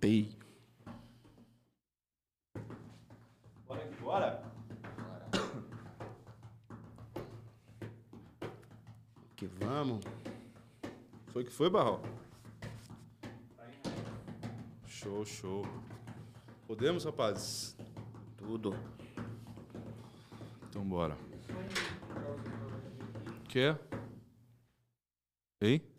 Pei. Bora que bora? Que vamos. Foi que foi, Barral? Show, show. Podemos, rapazes? Tudo. Então bora. Quer? Ei?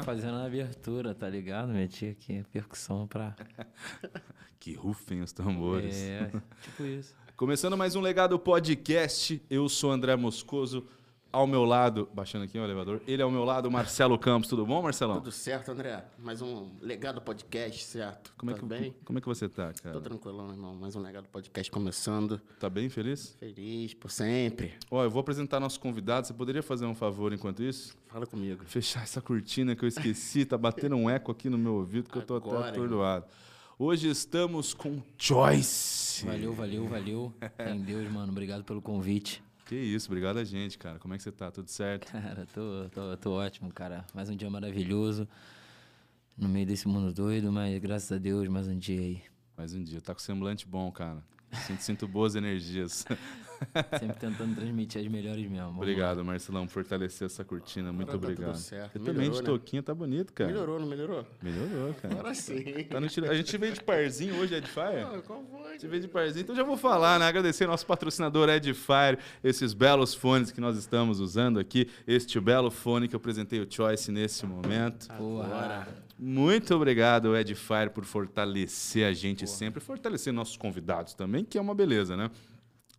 Tava É? fazendo a abertura, tá ligado? Meti aqui a percussão pra. Que rufem os tambores. É, tipo isso. Começando mais um Legado Podcast, eu sou André Moscoso. Ao meu lado, baixando aqui o elevador, ele ao meu lado, Marcelo Campos. Tudo bom, Marcelão? Tudo certo, André? Mais um legado podcast, certo? Como é, tá que, bem? como é que você tá, cara? Tô tranquilão, irmão. Mais um legado podcast começando. Tá bem feliz? Feliz por sempre. Ó, eu vou apresentar nosso convidado. Você poderia fazer um favor enquanto isso? Fala comigo. Fechar essa cortina que eu esqueci. tá batendo um eco aqui no meu ouvido que eu tô Agora, até atordoado. Hoje estamos com Joyce. Valeu, valeu, valeu. Em Deus, mano. Obrigado pelo convite. Que isso, obrigado a gente, cara. Como é que você tá? Tudo certo? Cara, tô, tô, tô ótimo, cara. Mais um dia maravilhoso. No meio desse mundo doido, mas graças a Deus, mais um dia aí. Mais um dia. Tá com semblante bom, cara. Sinto, sinto boas energias. Sempre tentando transmitir as melhores mesmo. Vamos Obrigado, Marcelão, por fortalecer essa cortina. Muito Agora tá tudo obrigado. certo. Você também de né? touquinha tá bonito, cara. Melhorou, não melhorou? Melhorou, cara. Agora sim. Tá no tiro- A gente veio de parzinho hoje, Edifier? Ah, qual foi? A gente veio de parzinho, então já vou falar, né? Agradecer nosso patrocinador Edifier, esses belos fones que nós estamos usando aqui. Este belo fone que eu apresentei o Choice nesse momento. Porra. Muito obrigado, Edifier, por fortalecer a gente sempre, fortalecer nossos convidados também, que é uma beleza, né?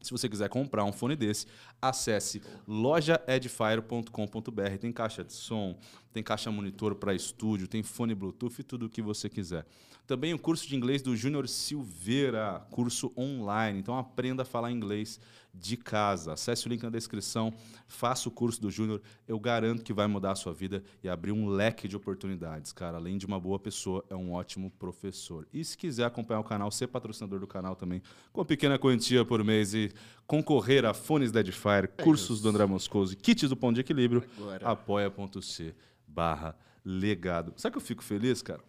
Se você quiser comprar um fone desse, acesse lojaedfire.com.br. Tem caixa de som, tem caixa monitor para estúdio, tem fone Bluetooth e tudo o que você quiser. Também o curso de inglês do Júnior Silveira, curso online. Então aprenda a falar inglês de casa. Acesse o link na descrição, faça o curso do Júnior. Eu garanto que vai mudar a sua vida e abrir um leque de oportunidades, cara. Além de uma boa pessoa, é um ótimo professor. E se quiser acompanhar o canal, ser patrocinador do canal também, com uma pequena quantia por mês e concorrer a fones da Edifier, cursos do André Moscoso e kits do Pão de Equilíbrio, apoia.c barra legado. Sabe que eu fico feliz, cara?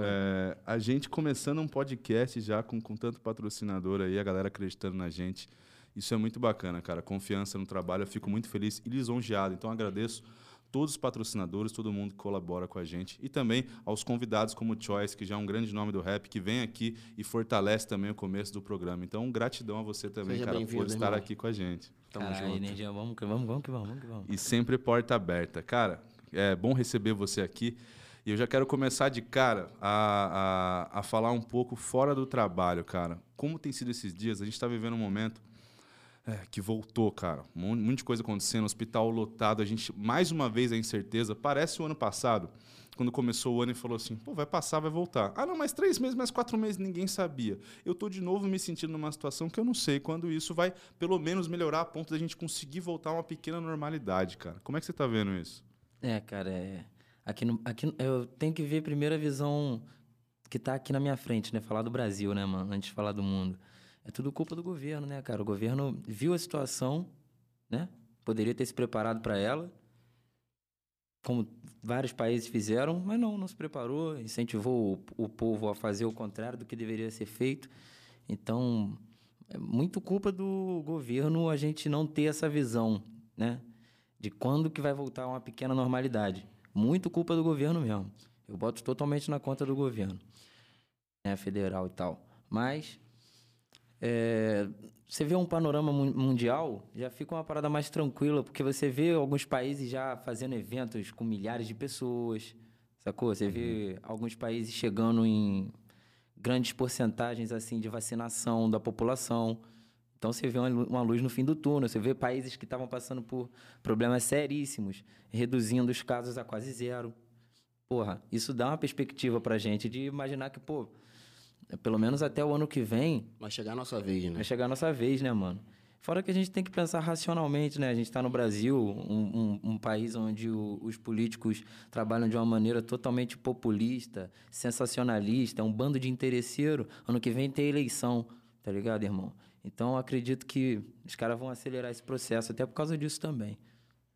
É, a gente começando um podcast já com, com tanto patrocinador aí, a galera acreditando na gente. Isso é muito bacana, cara. Confiança no trabalho. Eu fico muito feliz e lisonjeado. Então agradeço todos os patrocinadores, todo mundo que colabora com a gente. E também aos convidados como Choice, que já é um grande nome do rap, que vem aqui e fortalece também o começo do programa. Então, gratidão a você também, Seja cara, por estar aqui com a gente. Tamo Caralho, junto. energia. Vamos, que vamos, vamos que vamos, vamos que vamos. E sempre porta aberta. Cara, é bom receber você aqui. E eu já quero começar de cara a, a, a falar um pouco fora do trabalho, cara. Como tem sido esses dias? A gente está vivendo um momento é, que voltou, cara. Um monte de coisa acontecendo, hospital lotado. A gente, mais uma vez, a incerteza. Parece o ano passado, quando começou o ano e falou assim: pô, vai passar, vai voltar. Ah, não, mais três meses, mais quatro meses, ninguém sabia. Eu tô de novo me sentindo numa situação que eu não sei quando isso vai, pelo menos, melhorar a ponto da gente conseguir voltar a uma pequena normalidade, cara. Como é que você tá vendo isso? É, cara, é. Aqui, no, aqui eu tenho que ver primeiro a visão que tá aqui na minha frente, né? Falar do Brasil, né, mano? Antes de falar do mundo. É tudo culpa do governo, né, cara? O governo viu a situação, né? Poderia ter se preparado para ela, como vários países fizeram, mas não, não se preparou, incentivou o, o povo a fazer o contrário do que deveria ser feito. Então, é muito culpa do governo a gente não ter essa visão, né? De quando que vai voltar uma pequena normalidade. Muito culpa do governo mesmo. Eu boto totalmente na conta do governo, né? Federal e tal. Mas é, você vê um panorama mun- mundial, já fica uma parada mais tranquila, porque você vê alguns países já fazendo eventos com milhares de pessoas, sacou? Você vê alguns países chegando em grandes porcentagens assim de vacinação da população. Então você vê uma luz no fim do túnel. Você vê países que estavam passando por problemas seríssimos, reduzindo os casos a quase zero. Porra, isso dá uma perspectiva pra gente de imaginar que, pô, pelo menos até o ano que vem, Vai chegar a nossa vez, né? Vai chegar a nossa vez, né, mano? Fora que a gente tem que pensar racionalmente, né? A gente está no Brasil, um, um- um país onde o- os políticos trabalham de uma maneira totalmente populista, sensacionalista, um bando de interesseiro. Ano que vem tem eleição, tá ligado, irmão? Então, eu acredito que os caras vão acelerar esse processo, até por causa disso também.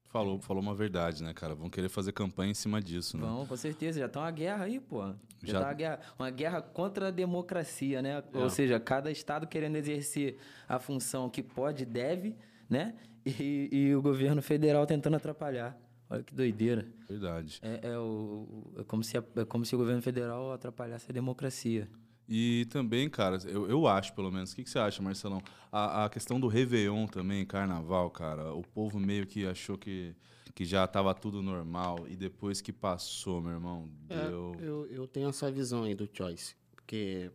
Falou, falou uma verdade, né, cara? Vão querer fazer campanha em cima disso, né? Vão, com certeza. Já tá uma guerra aí, pô. Já, Já- tá uma guerra, uma guerra contra a democracia, né? É. Ou seja, cada estado querendo exercer a função que pode e deve, né? E, e o governo federal tentando atrapalhar. Olha que doideira. Verdade. É, é o, é, como se, é como se o governo federal atrapalhasse a democracia. E também, cara, eu, eu acho, pelo menos. O que, que você acha, Marcelão? A, a questão do Réveillon também, carnaval, cara. O povo meio que achou que, que já tava tudo normal. E depois que passou, meu irmão, É, deu. eu, eu tenho essa visão aí do Choice, porque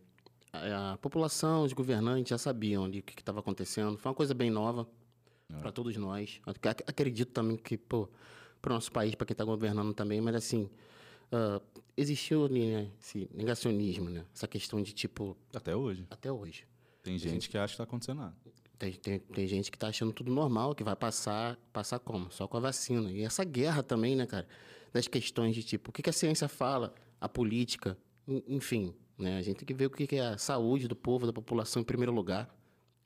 a, a população, os governantes já sabiam ali o que estava acontecendo. Foi uma coisa bem nova para todos nós. Ac- ac- Acredito também que, pô, para o nosso país, para quem está governando também, mas assim, ah, existiu ali, né, esse negacionismo, né? Essa questão de tipo, Até hoje. até hoje. Tem gente que acha que tá acontecendo nada. Tem, tem, tem gente que tá achando tudo normal, que vai passar, passar como? Só com a vacina. E essa guerra também, né, cara? Das questões de tipo, o que, que a ciência fala, a política, en- enfim, né? A gente tem que ver o que, que é a saúde do povo, da população em primeiro lugar.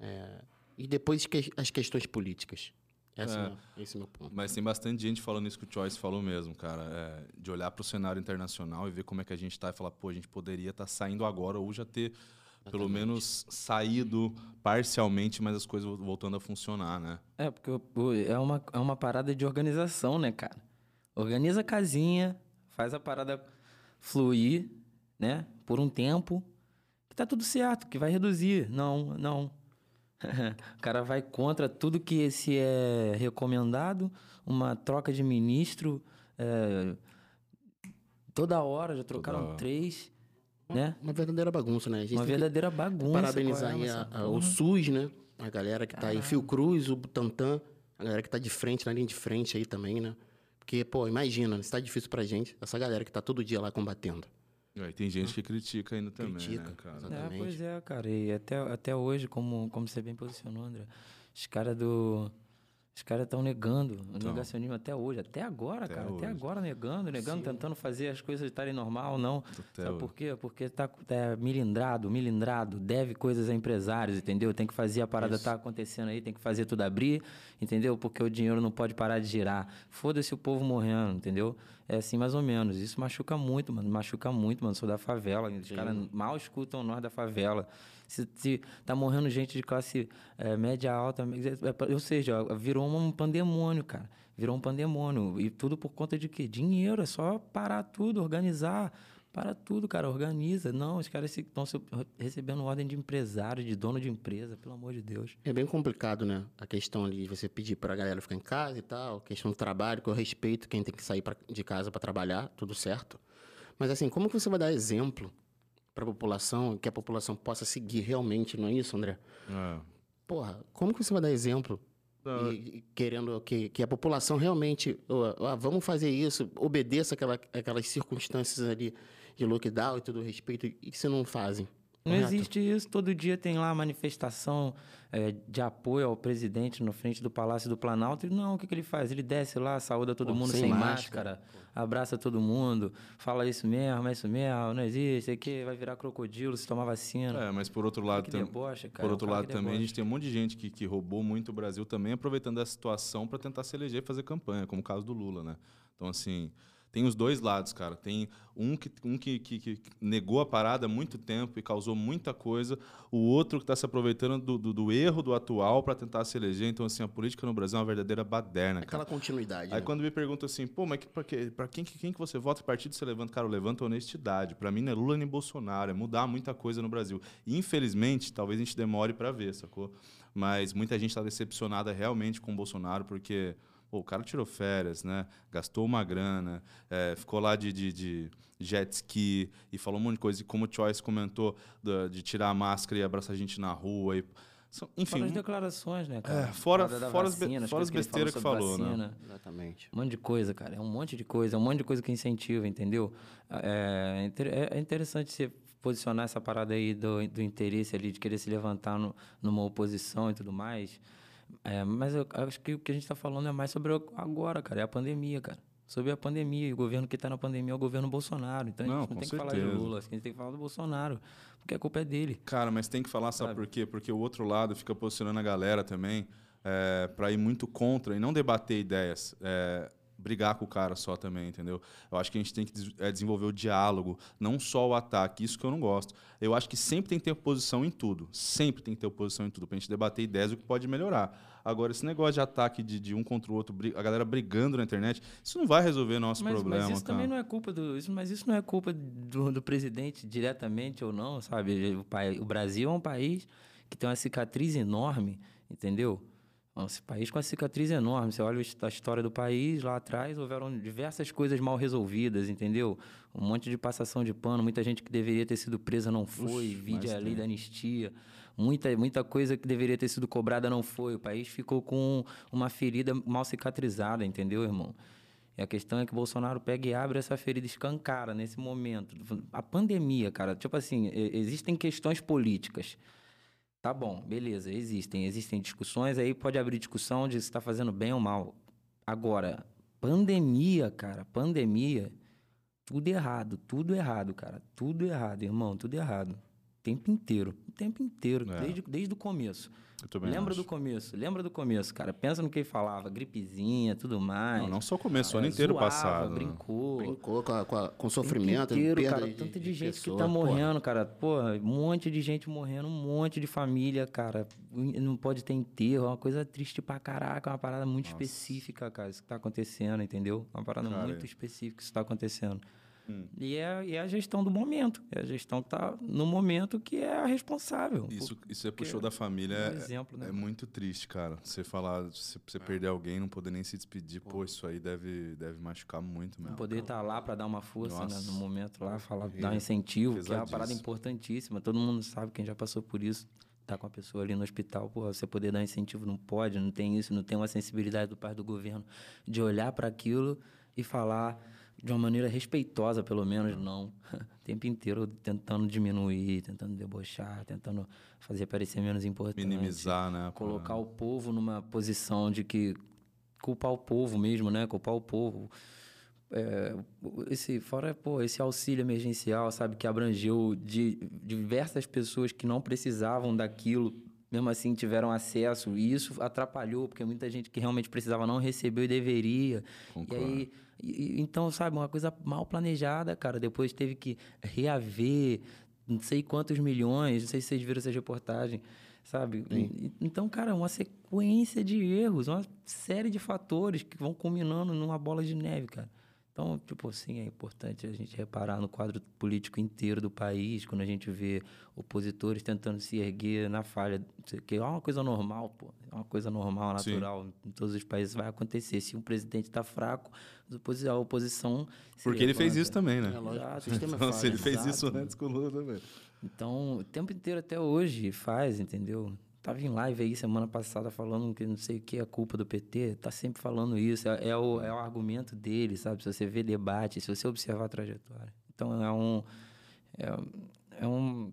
É, e depois que- as questões políticas. Essa é. esse é o meu ponto. Mas tem bastante gente falando isso que o Choice falou mesmo, cara. é, de olhar para o cenário internacional e ver como é que a gente tá e falar, pô, a gente poderia estar saindo agora ou já ter pelo menos saído parcialmente, mas as coisas voltando a funcionar, né? É, porque é uma, é uma parada de organização, né, cara? Organiza a casinha, faz a parada fluir, né? Por um tempo, que tá tudo certo, que vai reduzir. Não, não. o cara vai contra tudo que se é recomendado, uma troca de ministro, é, toda hora, já trocaram hora. três, né? Uma verdadeira bagunça, né? A gente Uma verdadeira bagunça. parabenizar é aí essa a- a- o? SUS, né? A galera que tá aí, Fiocruz, o Butantan, a galera que tá de frente, na linha de frente aí também, né? Porque, pô, imagina, se tá difícil pra gente, essa galera que tá todo dia lá combatendo. Aí tem gente que critica ainda também, Critica, né, cara? exato. É, Exatamente. pois é, cara. E até, até hoje, como, como você bem posicionou, André, os caras do. Os caras estão negando o Então. negacionismo até hoje, até agora, Até cara. hoje. Até agora negando, negando, tentando fazer as coisas estarem normal, não. Até Sabe hoje. por quê? Porque tá, tá milindrado, milindrado, deve coisas a empresários, entendeu? Tem que fazer a parada tá acontecendo aí, tem que fazer tudo abrir, entendeu? Porque o dinheiro não pode parar de girar. Foda-se o povo morrendo, entendeu? É assim mais ou menos. Isso machuca muito, mano. Machuca muito, mano. Sou da favela. Os caras mal escutam nós da favela. Se, se tá morrendo gente de classe eh, média alta, é, ou seja, virou um pandemônio, cara. Virou um pandemônio. E tudo por conta de quê? Dinheiro. É só parar tudo, organizar. Para tudo, cara. Organiza. Não, os caras estão recebendo ordem de empresário, de dono de empresa, pelo amor de Deus. É bem complicado, né? A questão ali de você pedir pra galera ficar em casa e tal, questão do trabalho, que eu respeito quem tem que sair pra- de casa pra trabalhar, tudo certo. Mas assim, como que você vai dar exemplo pra população, que a população possa seguir realmente, não é isso, André? É. Porra, como que você vai dar exemplo? Não, E, querendo que, que a população realmente, vamos fazer isso, obedeça aquela, aquelas circunstâncias ali de lockdown e tudo respeito, e que você não fazem. Não correto? existe isso. Todo dia tem lá manifestação eh, de apoio ao presidente na frente do Palácio do Planalto. E não, o que, que ele faz? Ele desce lá, saúda todo Pô, mundo sem sem, máscara. máscara, abraça todo mundo, fala isso mesmo, é isso mesmo, não existe, aqui vai virar crocodilo se tomar vacina. É, mas por outro lado também. deboche, cara. Por é outro lado também, a gente tem um monte de gente que, que roubou muito o Brasil também, aproveitando essa situação para tentar se eleger e fazer campanha, como o caso do Lula, né? Então, assim, tem os dois lados, cara. Tem um que, um que, que, que negou a parada há muito tempo e causou muita coisa, o outro que está se aproveitando do, do, do erro do atual para tentar se eleger. Então, assim, a política no Brasil é uma verdadeira baderna, cara. Aquela continuidade. Aí né? quando me perguntam assim, pô, mas que, pra quem, que- quem que você vota? Que partido você levanta? Cara, eu levanto honestidade. Pra mim não é Lula nem Bolsonaro, é mudar muita coisa no Brasil. E infelizmente, talvez a gente demore pra ver, sacou? Mas muita gente tá decepcionada realmente com o Bolsonaro, porque pô, o cara tirou férias, né? Gastou uma grana, é, ficou lá de, de, de jet ski e falou um monte de coisa. E como o Choice comentou, da- de tirar a máscara e abraçar a gente na rua. E, são- enfim, Fora as declarações, né, cara? É, fora- fora vacina, as fora as coisas que ele besteiras que falou, né? vacina. Exatamente. Um monte de coisa, cara. É um monte de coisa, é um monte de coisa que incentiva, entendeu? É, inter- é- é interessante você posicionar essa parada aí do, do interesse ali, de querer se levantar no- numa oposição e tudo mais. É, mas eu acho que o que a gente está falando é mais sobre agora, cara. É a pandemia, cara. Sobre a pandemia. E o governo que está na pandemia é o governo Bolsonaro. Então a gente não tem que falar de certeza. Lula, a gente tem que falar do Bolsonaro. Porque a culpa é dele. Cara, mas tem que falar, sabe, por quê? Porque o outro lado fica posicionando a galera também é, para ir muito contra e não debater ideias. É, brigar com o cara só também, entendeu? Eu acho que a gente tem que é, desenvolver o diálogo, não só o ataque, isso que eu não gosto. Eu acho que sempre tem que ter oposição em tudo, sempre tem que ter oposição em tudo, pra gente debater ideias o que pode melhorar. Agora, esse negócio de ataque de, de um contra o outro, a galera brigando na internet, isso não vai resolver nosso Mas, problema, mas isso cara. também não é culpa do. Isso, mas isso não é culpa do, do presidente diretamente ou não, sabe? O, pai, o Brasil é um país que tem uma cicatriz enorme, entendeu? Um país com uma cicatriz enorme. Você olha a história do país, lá atrás houveram diversas coisas mal resolvidas, entendeu? Um monte de passação de pano, muita gente que deveria ter sido presa não foi, vide a lei tem. da anistia. Muita, muita coisa que deveria ter sido cobrada não foi. O país ficou com uma ferida mal cicatrizada, entendeu, irmão? E a questão é que o Bolsonaro pega e abre essa ferida escancara nesse momento. A pandemia, cara, tipo assim, existem questões políticas. Tá bom, beleza, existem. Existem discussões, aí pode abrir discussão de se está fazendo bem ou mal. Agora, pandemia, cara, pandemia, tudo errado, tudo errado, cara. Tudo errado, irmão, tudo errado. O tempo inteiro, o tempo inteiro, É. desde, desde o começo. Eu também Lembra acho. do começo, lembra do começo, cara. Pensa no que ele falava, gripezinha, tudo mais. Não, não só o começo, o ano É, inteiro zoava, passado. né? Brincou. Brincou com, a- com, a- com O sofrimento, inteiro, perda cara. Tanta de, gente pessoa. que tá Porra, morrendo, cara. Porra, um monte de gente morrendo, um monte de família, cara. Não pode ter enterro, é uma coisa triste pra caraca, é uma parada muito específica, cara. Isso que tá acontecendo, entendeu? Uma parada Cara, muito é. específica que isso tá acontecendo. Hum. E, é, e é a gestão do momento. É a gestão que tá no momento que é a responsável. Isso, isso você puxou da família. é um É, exemplo, né? é muito triste, cara. Você falar, você, você perder alguém, não poder nem se despedir, pô, isso aí deve, deve machucar muito mesmo. Não poder estar lá para dar uma força né, no momento lá, falar, Horrível. dar um incentivo, que é uma parada importantíssima. Todo mundo sabe, quem já passou por isso, tá com a pessoa ali no hospital, pô, você poder dar incentivo não pode, não tem isso, não tem uma sensibilidade do pai do governo de olhar para aquilo e falar de uma maneira respeitosa, pelo menos, não. O tempo inteiro tentando diminuir, tentando debochar, tentando fazer parecer menos importante Minimizar, né? colocar o povo numa posição de que culpar o povo mesmo, né? Culpar o povo. É, esse fora pô, esse auxílio emergencial, sabe, que abrangeu de diversas pessoas que não precisavam daquilo, mesmo assim tiveram acesso e isso atrapalhou porque muita gente que realmente precisava não recebeu e deveria. Concordo. E aí, e- então, sabe, uma coisa mal planejada, cara. Depois teve que reaver não sei quantos milhões, não sei se vocês viram essa reportagem, sabe? Então, cara, uma sequência de erros, uma série de fatores que vão culminando numa bola de neve, cara. Então, tipo assim, é importante a gente reparar no quadro político inteiro do país, quando a gente vê opositores tentando se erguer na falha, que é uma coisa normal, pô. É uma coisa normal, Sim. natural. Em todos os países vai acontecer. Se um presidente está fraco, a oposi- a oposição. Porque ele fez isso também, né? É lógico, Exato. o sistema é Então, se ele falho. fez isso Exato. antes com o Lula também. Então, o tempo inteiro até hoje faz, entendeu? Tava em live aí semana passada falando que não sei o que é culpa do PT, tá sempre falando isso, é, é o, é o argumento dele, sabe? Se você vê debate, se você observar a trajetória. Então é um. É, é um.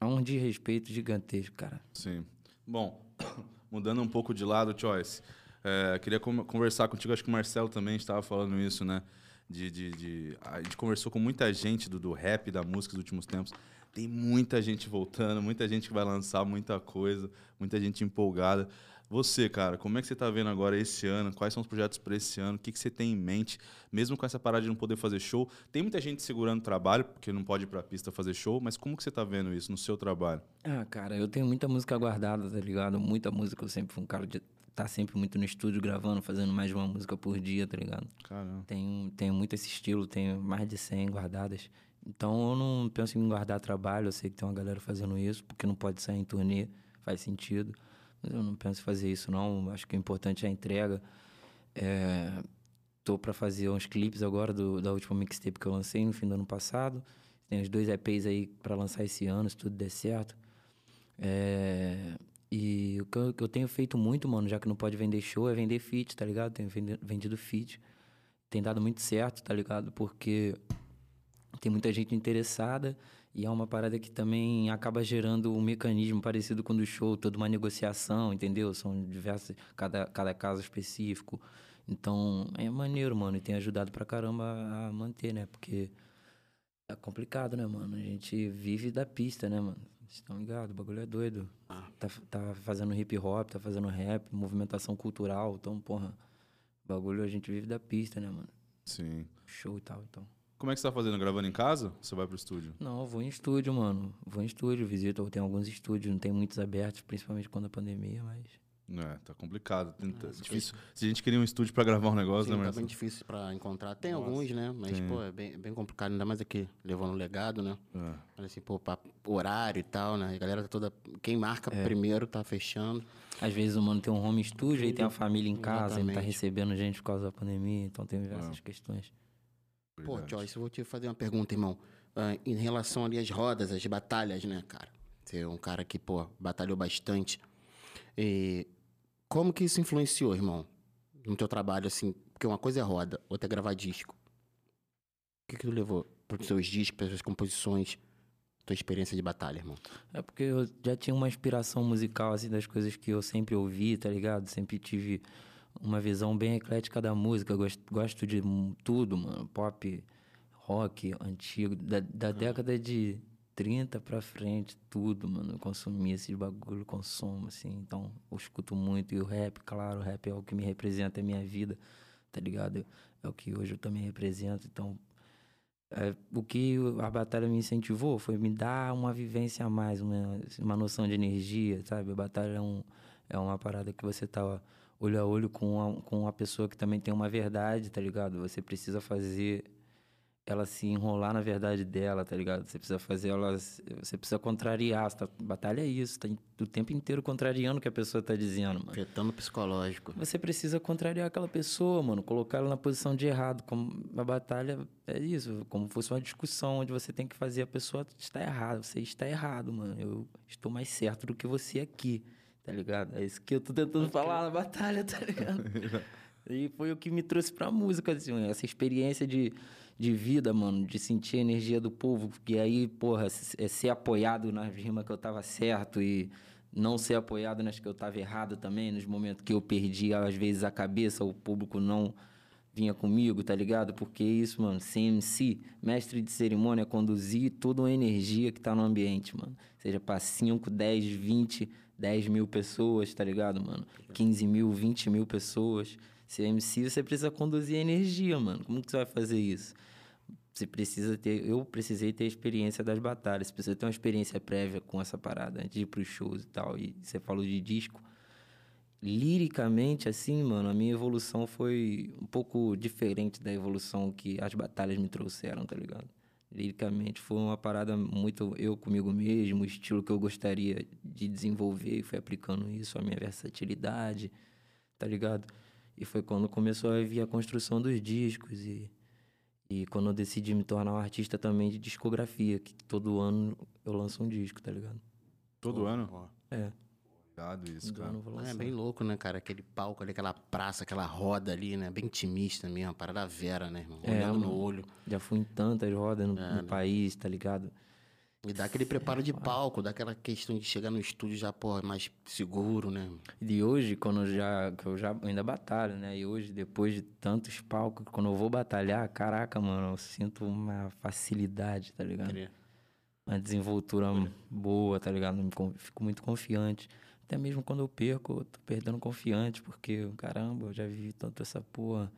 É um desrespeito gigantesco, cara. Sim. Bom, mudando um pouco de lado, Choice, é, queria conversar contigo, acho que o Marcelo também estava falando isso, né? De, de, de- a gente conversou com muita gente do, do rap, da música dos últimos tempos. Tem muita gente voltando, muita gente que vai lançar muita coisa, muita gente empolgada. Você, cara, como é que você tá vendo agora esse ano? Quais são os projetos para esse ano? O que, que você tem em mente? Mesmo com essa parada de não poder fazer show, tem muita gente segurando o trabalho, porque não pode ir pra pista fazer show, mas como que você tá vendo isso no seu trabalho? Ah, cara, eu tenho muita música guardada, tá ligado? Muita música. Eu sempre fui um cara de estar sempre muito no estúdio gravando, fazendo mais de uma música por dia, tá ligado? Caramba. Tenho, tenho muito esse estilo, tenho mais de 100 guardadas. Então eu não penso em guardar trabalho, eu sei que tem uma galera fazendo isso, porque não pode sair em turnê, faz sentido. Mas eu não penso em fazer isso, não. Acho que o importante é a entrega. É, tô para fazer uns clipes agora do, da última mixtape que eu lancei no fim do ano passado. Tem os dois EPs aí para lançar esse ano, se tudo der certo. É, e o que eu, que eu tenho feito muito, mano, já que não pode vender show, é vender feat, tá ligado? Tenho vendido feat. Tem dado muito certo, tá ligado? Porque tem muita gente interessada e é uma parada que também acaba gerando um mecanismo parecido com o do show, toda uma negociação, entendeu? São diversos, cada, cada caso específico. Então, é maneiro, mano, e tem ajudado pra caramba a manter, né? Porque é complicado, né, mano? A gente vive da pista, né, mano? Vocês estão ligados? O bagulho é doido. Ah. Tá, tá fazendo hip hop, tá fazendo rap, movimentação cultural. Então, porra, bagulho a gente vive da pista, né, mano? Sim. Show e tal, então. Como é que você tá fazendo? Gravando em casa? Você vai pro estúdio? Não, eu vou em estúdio, mano. Vou em estúdio, visito. Tenho alguns estúdios, não tem muitos abertos, principalmente quando a pandemia, mas. É, tá complicado. Tem- tá Ah, difícil. Se a gente queria um estúdio pra gravar um negócio, Sim, né, tá bem difícil pra encontrar. Tem Nossa, alguns, né? Mas, sim. pô, é bem, é bem complicado, ainda mais aqui, levando o legado, né? É. Mas assim, pô, pra horário e tal, né? A galera tá toda. Quem marca É. primeiro tá fechando. Às vezes o mano tem um home studio e tem a família em casa, ele tá Exatamente. recebendo gente por causa da pandemia, então tem diversas questões. Pô, Verdade. Joyce, eu vou te fazer uma pergunta, irmão. Ah, em relação ali às rodas, às batalhas, né, cara? Você é um cara que, pô, batalhou bastante. E como que isso influenciou, irmão? No teu trabalho, assim? Porque uma coisa é roda, outra é gravar disco. O que que tu levou pros seus discos, pras suas composições, tua experiência de batalha, irmão? É porque eu já tinha uma inspiração musical, assim, das coisas que eu sempre ouvi, tá ligado? Sempre tive uma visão bem eclética da música. Gosto, gosto de tudo, mano. Pop, rock, antigo. Da, da década de 30 pra frente, tudo, mano. Eu consumi esses bagulho, consumo, assim. Então, eu escuto muito. E o rap, claro, o rap é o que me representa, é a minha vida, tá ligado? É o que hoje eu também represento. Então, é, o que a batalha me incentivou foi me dar uma vivência a mais, uma, uma noção de energia, sabe? A batalha é, um, é uma parada que você tá olho a olho com uma, com uma pessoa que também tem uma verdade, tá ligado? Você precisa fazer ela se enrolar na verdade dela, tá ligado? Você precisa fazer ela. Você precisa contrariar. Você tá, batalha é isso, tá o tempo inteiro contrariando o que a pessoa tá dizendo, mano. Afetando psicológico. Você precisa contrariar aquela pessoa, mano, colocar ela na posição de errado. Como a batalha é isso, como fosse uma discussão onde você tem que fazer a pessoa estar errada. Você está errado, mano. Eu estou mais certo do que você aqui, tá ligado? É isso que eu tô tentando falar na batalha, tá ligado? e foi o que me trouxe pra música, assim, essa experiência de, de vida, mano, de sentir a energia do povo. E aí, porra, é ser apoiado nas rimas que eu tava certo e não ser apoiado nas que eu tava errado também, nos momentos que eu perdi, às vezes, a cabeça, o público não vinha comigo, tá ligado? Porque isso, mano, CMC, mestre de cerimônia, é conduzir toda uma energia que tá no ambiente, mano. Seja pra 5, 10, 20, 10 mil pessoas, tá ligado, mano? 15 mil, 20 mil pessoas. CMC, você precisa conduzir energia, mano. Como que você vai fazer isso? Você precisa ter. Eu precisei ter a experiência das batalhas. Você precisa ter uma experiência prévia com essa parada antes de ir pros shows e tal. E você falou de disco. Liricamente, assim, mano, a minha evolução foi um pouco diferente da evolução que as batalhas me trouxeram, tá ligado? Liricamente foi uma parada muito eu comigo mesmo, o estilo que eu gostaria de desenvolver e fui aplicando isso, a minha versatilidade, tá ligado? E foi quando começou a vir a construção dos discos e, e quando eu decidi me tornar um artista também de discografia, que todo ano eu lanço um disco, tá ligado? Todo ano? Ó. É, Obrigado isso, todo cara. ano eu vou É bem louco, né, cara? Aquele palco ali, aquela praça, aquela roda ali, né? Bem intimista mesmo, parada vera, né, irmão? É, Olhando no mano. olho. Já fui em tantas rodas no, É, no né? país, tá ligado? E dá aquele preparo de palco, dá aquela questão de chegar no estúdio já, pô, mais seguro, né? E hoje, quando eu já, que eu já ainda batalho, né? E hoje, depois de tantos palcos, quando eu vou batalhar, caraca, mano, eu sinto uma facilidade, tá ligado? Querer- Uma desenvoltura boa, tá ligado? Fico muito confiante. Até mesmo quando eu perco, eu tô perdendo confiante, porque, caramba, eu já vivi tanto essa porra,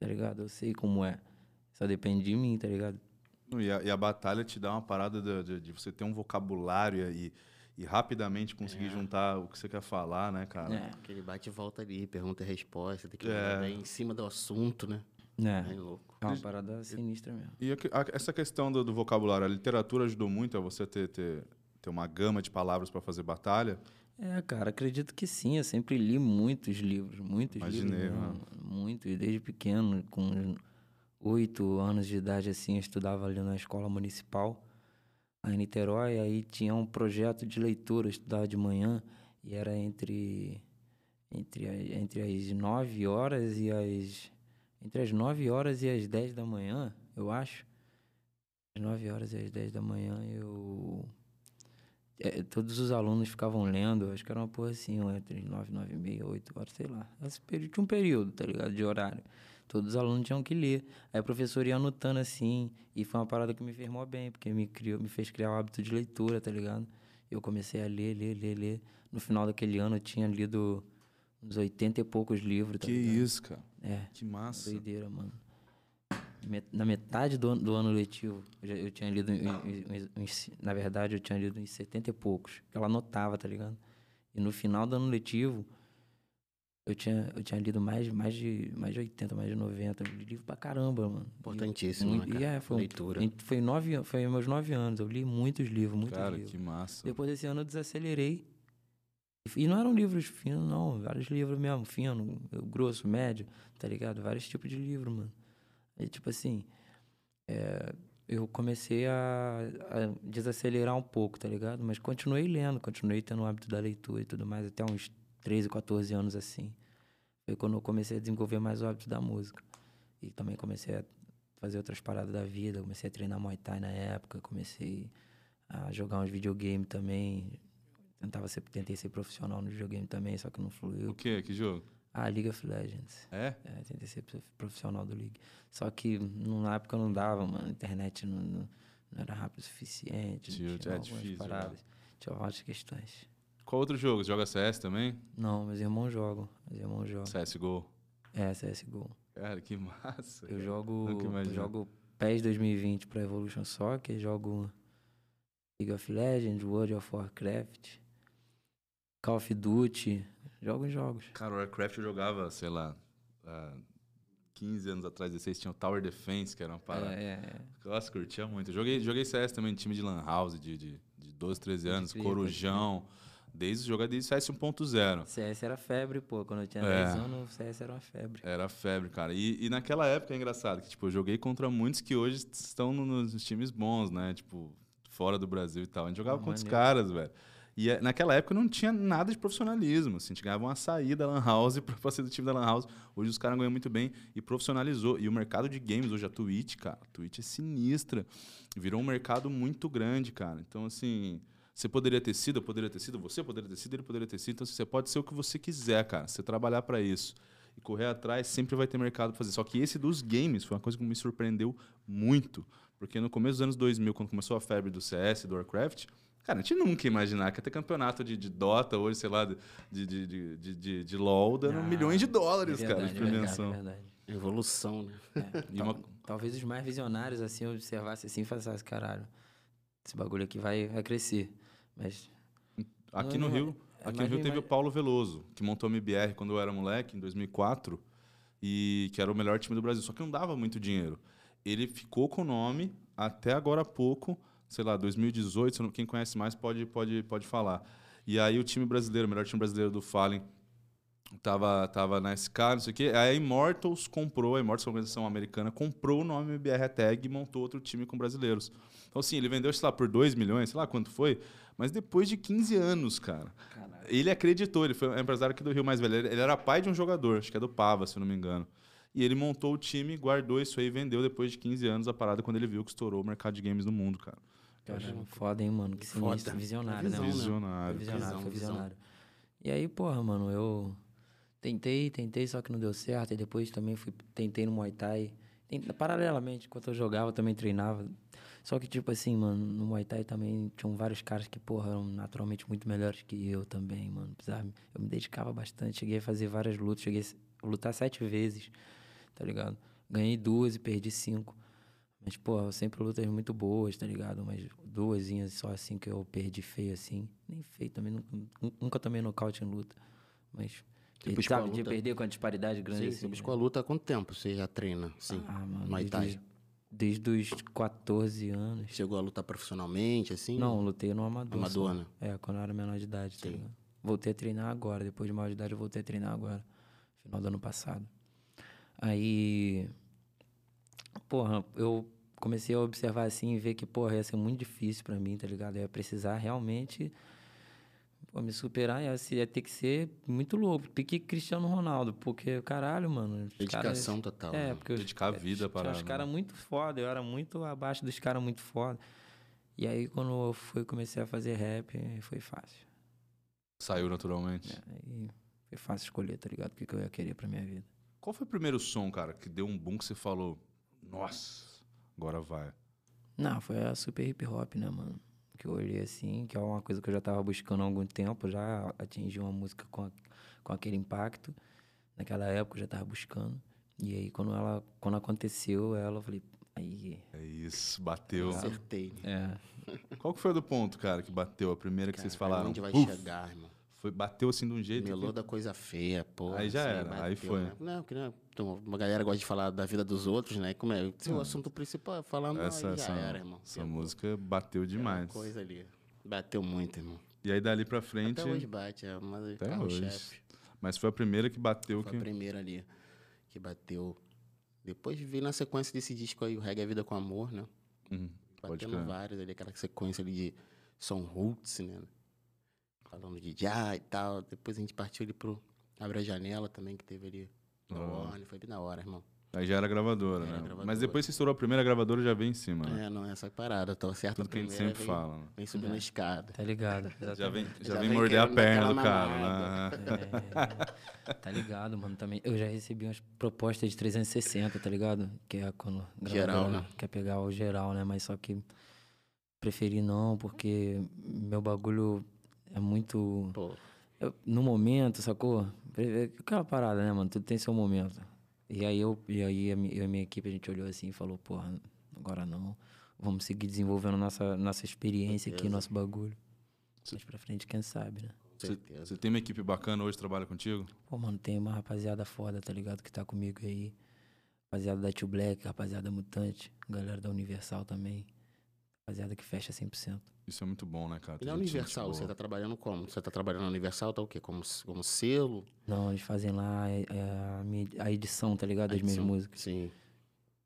tá ligado? Eu sei como é. Só depende de mim, tá ligado? E a, e a batalha te dá uma parada de, de- de você ter um vocabulário e, e rapidamente conseguir juntar o que você quer falar, né, cara? É. Aquele bate e volta ali, pergunta e resposta, tem que É. em cima do assunto, né? É, Bem louco. é uma parada sinistra mesmo. E a que- a- essa questão do, do vocabulário, a literatura ajudou muito a você ter, ter, ter uma gama de palavras para fazer batalha? É, cara, acredito que sim. Eu sempre li muitos livros, muitos Imaginei, livros. mano. mesmo, Muito, e desde pequeno, com oito anos de idade, assim, eu estudava ali na escola municipal, em Niterói, aí tinha um projeto de leitura, eu estudava de manhã, e era entre, entre, entre as nove horas e as... Entre as nove horas e as dez da manhã, eu acho. Às nove horas e às dez da manhã, eu é, todos os alunos ficavam lendo, acho que era uma porra assim, entre 9, 9 e meia, 8 horas, sei lá. Esse período, tinha um período, tá ligado? De horário. Todos os alunos tinham que ler. Aí o professor ia anotando assim, e foi uma parada que me fez mó bem, porque me, criou, me fez criar o hábito de leitura, tá ligado? Eu comecei a ler, ler, ler, ler. No final daquele ano eu tinha lido uns 80 e poucos livros. Tá que ligado? isso, cara. É, Que massa. doideira, mano. Na metade do ano, do ano letivo, eu, já- eu tinha lido, uns- uns- na verdade, eu tinha lido uns 70 e poucos. Ela anotava, tá ligado? E no final do ano letivo, eu tinha, eu tinha lido mais, mais, de, mais de 80, mais de 90. Eu li livro pra caramba, mano. E Importantíssimo, muito- né, e cara? é, foi, Leitura. foi, nove, foi meus nove anos. Eu li muitos livros, muitos Cara, livros. que massa. Depois desse ano eu desacelerei. E não eram livros finos, não. Vários livros mesmo, fino, grosso, médio, tá ligado? Vários tipos de livro, mano. E tipo assim, é, eu comecei a, a desacelerar um pouco, tá ligado? Mas continuei lendo, continuei tendo o hábito da leitura e tudo mais, até uns 13, 14 anos assim. Foi quando eu comecei a desenvolver mais o hábito da música. E também comecei a fazer outras paradas da vida. Comecei a treinar Muay Thai na época, comecei a jogar uns videogame também. Tentava ser, tentei ser profissional no videogame também, só que não O fluiu. quê? Que jogo? Ah, League of Legends. É? É, tentei ser prof- profissional do League. Só que na época não dava, mano. A internet não, não, não era rápido o suficiente. Tio, Tinha, é difícil jogar. paradas. Tinha várias questões. Qual outro jogo? Você joga CS também? Não, meus irmãos jogam. Meus irmãos jogam. CSGO. É, CSGO. Cara, que massa. Eu jogo, eu jogo PES 2020 para Evolution Soccer, jogo League of Legends, World of Warcraft, Call of Duty, jogo em jogos. Cara, o Warcraft eu jogava, sei lá, há 15 anos atrás, 16, tinha o Tower Defense, que era uma parada. É, é, Nossa, curtia muito. Eu joguei, joguei CS também, time de Lan House de, de, de 12, 13 anos, Corujão. Desde jogar desde CS 1.0. CS era febre, pô. Quando eu tinha É. 10 anos, CS era uma febre. Era febre, cara. E, e naquela época é engraçado que, tipo, eu joguei contra muitos que hoje estão no- nos times bons, né? Tipo, fora do Brasil e tal. A gente jogava Ah, contra os caras, velho. E eh, naquela época não tinha nada de profissionalismo. Assim, a gente ganhava uma saída da Lan House pra, pra ser do time da Lan House. Hoje os caras ganham muito bem e profissionalizou. E o mercado de games, hoje a Twitch, cara, a Twitch é sinistra. Virou um mercado muito grande, cara. Então, assim, você poderia ter sido, eu poderia ter sido, você poderia ter sido, ele poderia ter sido. Então, assim, você pode ser o que você quiser, cara. Você trabalhar pra isso e correr atrás, sempre vai ter mercado pra fazer. Só que esse dos games foi uma coisa que me surpreendeu muito. Porque no começo dos anos 2000, quando começou a febre do CS, do Warcraft, cara, a gente nunca ia imaginar que ia ter campeonato de, de Dota hoje, sei lá, de, de, de, de, de, LoL, dando Ah, milhões de dólares, É cara, verdade, de é verdade, é verdade. Evolução, né? É, tal- uma- Talvez os mais visionários, assim, observassem assim e falassem, caralho, esse bagulho aqui vai, vai crescer. Mas Aqui no não, Rio, é aqui no Rio teve o Paulo Veloso, que montou a MBR quando eu era moleque, em 2004, e que era o melhor time do Brasil. Só que não dava muito dinheiro. Ele ficou com o nome até agora há pouco, sei lá, 2018, se não- quem conhece mais pode, pode, pode falar. E aí o time brasileiro, o melhor time brasileiro do Fallen, tava, tava na SK, não sei o quê. Aí a Immortals comprou, a Immortals, é uma organização americana, comprou o nome MBR Tag e montou outro time com brasileiros. Então, assim, ele vendeu, sei lá, por 2 milhões, sei lá quanto foi, mas depois de 15 anos, cara. Ele acreditou, ele foi um empresário aqui do Rio mais velho. Ele ele era pai de um jogador, acho que é do Pava, se eu não me engano. E ele montou o time, guardou isso aí e vendeu depois de 15 anos a parada quando ele viu que estourou o mercado de games no mundo, cara. Caramba, foda, hein, mano? Que Foda. sinistro. Visionário, Visão, né? Visionário. Visionário, Visão, foi visão. visionário. E aí, porra, mano, eu tentei, tentei, só que não deu certo. E depois também fui, tentei no Muay Thai. Tem- Paralelamente, enquanto eu jogava, também treinava. Só que, tipo assim, mano, no Muay Thai também tinham vários caras que, porra, eram naturalmente muito melhores que eu também, mano. Sabe? Eu me dedicava bastante. Cheguei a fazer várias lutas. Cheguei a lutar sete vezes, tá ligado? Ganhei duas e perdi cinco. Mas, pô, sempre lutas muito boas, tá ligado? Mas duasinhas só assim que eu perdi feio assim. Nem feio também, nunca, nunca tomei nocaute em luta. Mas, Você e, buscou a sabe, de luta? perder com a disparidade grande Sim, assim. você né? buscou a luta há quanto tempo você já treina? Sim. Ah, mano, Muay Thai. desde, desde os 14 anos. Chegou a lutar profissionalmente, assim? Não, lutei no amador. Amador, só. né? É, quando eu era menor de idade, tá Sim. ligado? Voltei a treinar agora, depois de maior de idade eu voltei a treinar agora. Final do ano passado. Aí. Porra, eu comecei a observar assim e ver que, porra, ia ser muito difícil pra mim, tá ligado? Eu ia precisar realmente pô, me superar, ia, ser- ia ter que ser muito louco. Pique Cristiano Ronaldo, porque, caralho, mano. os Dedicação caras- total. É, né? porque os- Dedicar a vida tinha para. uns caras muito foda, eu era muito abaixo dos caras muito foda. E aí, quando eu fui, comecei a fazer rap, foi fácil. Saiu naturalmente. É, foi fácil escolher, tá ligado? O que, que eu ia querer pra minha vida. Qual foi o primeiro som, cara, que deu um boom que você falou, nossa, agora vai? Não, foi a super hip hop, né, mano? Que eu olhei assim, que é uma coisa que eu já tava buscando há algum tempo, já atingi uma música com, a- com aquele impacto. Naquela época eu já tava buscando. E aí quando ela quando aconteceu, ela eu falei, aí, É isso, bateu. Acertei. né? é, Qual que foi do ponto, cara, que bateu? A primeira que vocês Cara, falaram? Onde vai "Uf", chegar, irmão? Foi, bateu assim de um jeito. Melou que- da coisa feia, pô. Aí já era, aí foi. Né? Não, porque né, então, uma galera gosta de falar da vida dos outros, né? Como é? Se o assunto principal é falar mal, Essa, aí já essa, era, irmão. essa música bateu demais. coisa ali. Bateu muito, irmão. E aí dali pra frente. Até hoje bate, é mas Até carro-chefe. Mas foi a primeira que bateu Foi que. a primeira ali que bateu. Depois veio na sequência desse disco aí, o Reggae é Vida com Amor, né? Uhum, pode Batendo vários ali, aquela sequência ali de som roots, né? Falando de já e tal. Depois a gente partiu ali pro Abre a Janela também, que teve ali no Ah. Warner. Foi bem na hora, irmão. Aí já era gravadora, Era né? gravadora. Mas depois que estourou a primeira gravadora, já veio em cima, né? É, não, essa parada. Tô certo Tudo que a gente sempre vem, fala. né? Vem subindo a escada. tá ligado? Já exatamente. vem, já Já vem vem morder a perna do cara, né? É, tá ligado, mano, também. Eu já recebi umas propostas de 360, tá ligado? Que é quando Geral, né? quer pegar o geral, né? Mas só que preferi não, porque meu bagulho é muito Pô, eu- no momento, sacou? É Aquela parada, né, mano? Tudo tem seu momento. E aí eu, e aí eu e a minha equipe, a gente olhou assim e falou, porra, agora não. Vamos seguir desenvolvendo nossa, nossa experiência aqui, Certeza. nosso bagulho. Mais pra frente, quem sabe, né? com Você, certeza. você tem uma equipe bacana hoje que trabalha contigo? Pô, mano, tem uma rapaziada foda, tá ligado? Que tá comigo aí. Rapaziada da Tio Black, rapaziada Mutante, galera da Universal também. Rapaziada que fecha 100%. Isso é muito bom, né, cara? E na Tem gente Universal, você tá trabalhando como? Você tá trabalhando na Universal, tá o quê? Como, como selo? Não, eles fazem lá é, é, a, a edição, tá ligado? Das minhas músicas. Sim.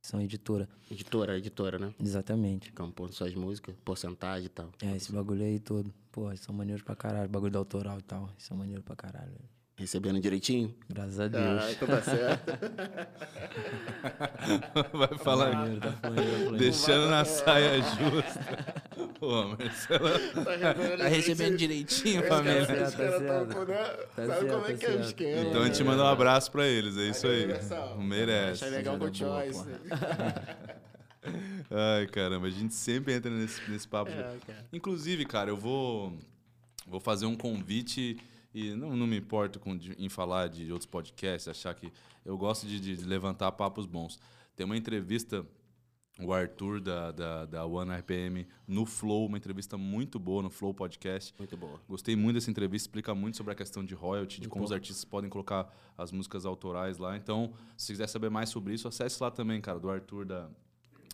São editora. Editora, editora, né? Exatamente. Compõe suas músicas, porcentagem e tal. É, esse bagulho aí todo. Pô, são maneiros pra caralho. Bagulho do autoral e tal. São maneiros pra caralho. Recebendo direitinho? Graças a Deus. Ah, então tá certo. Vai falar Maneiro, tá tá deixando na saia justa. Pô, Marcelo. Tá recebendo direitinho, família. Os caras Tá certo. com, né? Tá Sabe certo, como é tá que é o esquema? Então a gente manda um abraço pra eles, é isso aí. Universal. Merece. Achei legal com o Choice. Ai, caramba, a gente sempre entra nesse, nesse papo. de- É, cara. Inclusive, cara, eu vou, vou fazer um convite e não, não me importo com, de- em falar de outros podcasts, achar que eu gosto de, de levantar papos bons. Tem uma entrevista, o Arthur da, da, da One RPM no Flow, uma entrevista muito boa no Flow Podcast. Muito boa. Gostei muito dessa entrevista, explica muito sobre a questão de royalty, de como os Muito. artistas podem colocar as músicas autorais lá. Então, se quiser saber mais sobre isso, acesse lá também, cara, do Arthur da,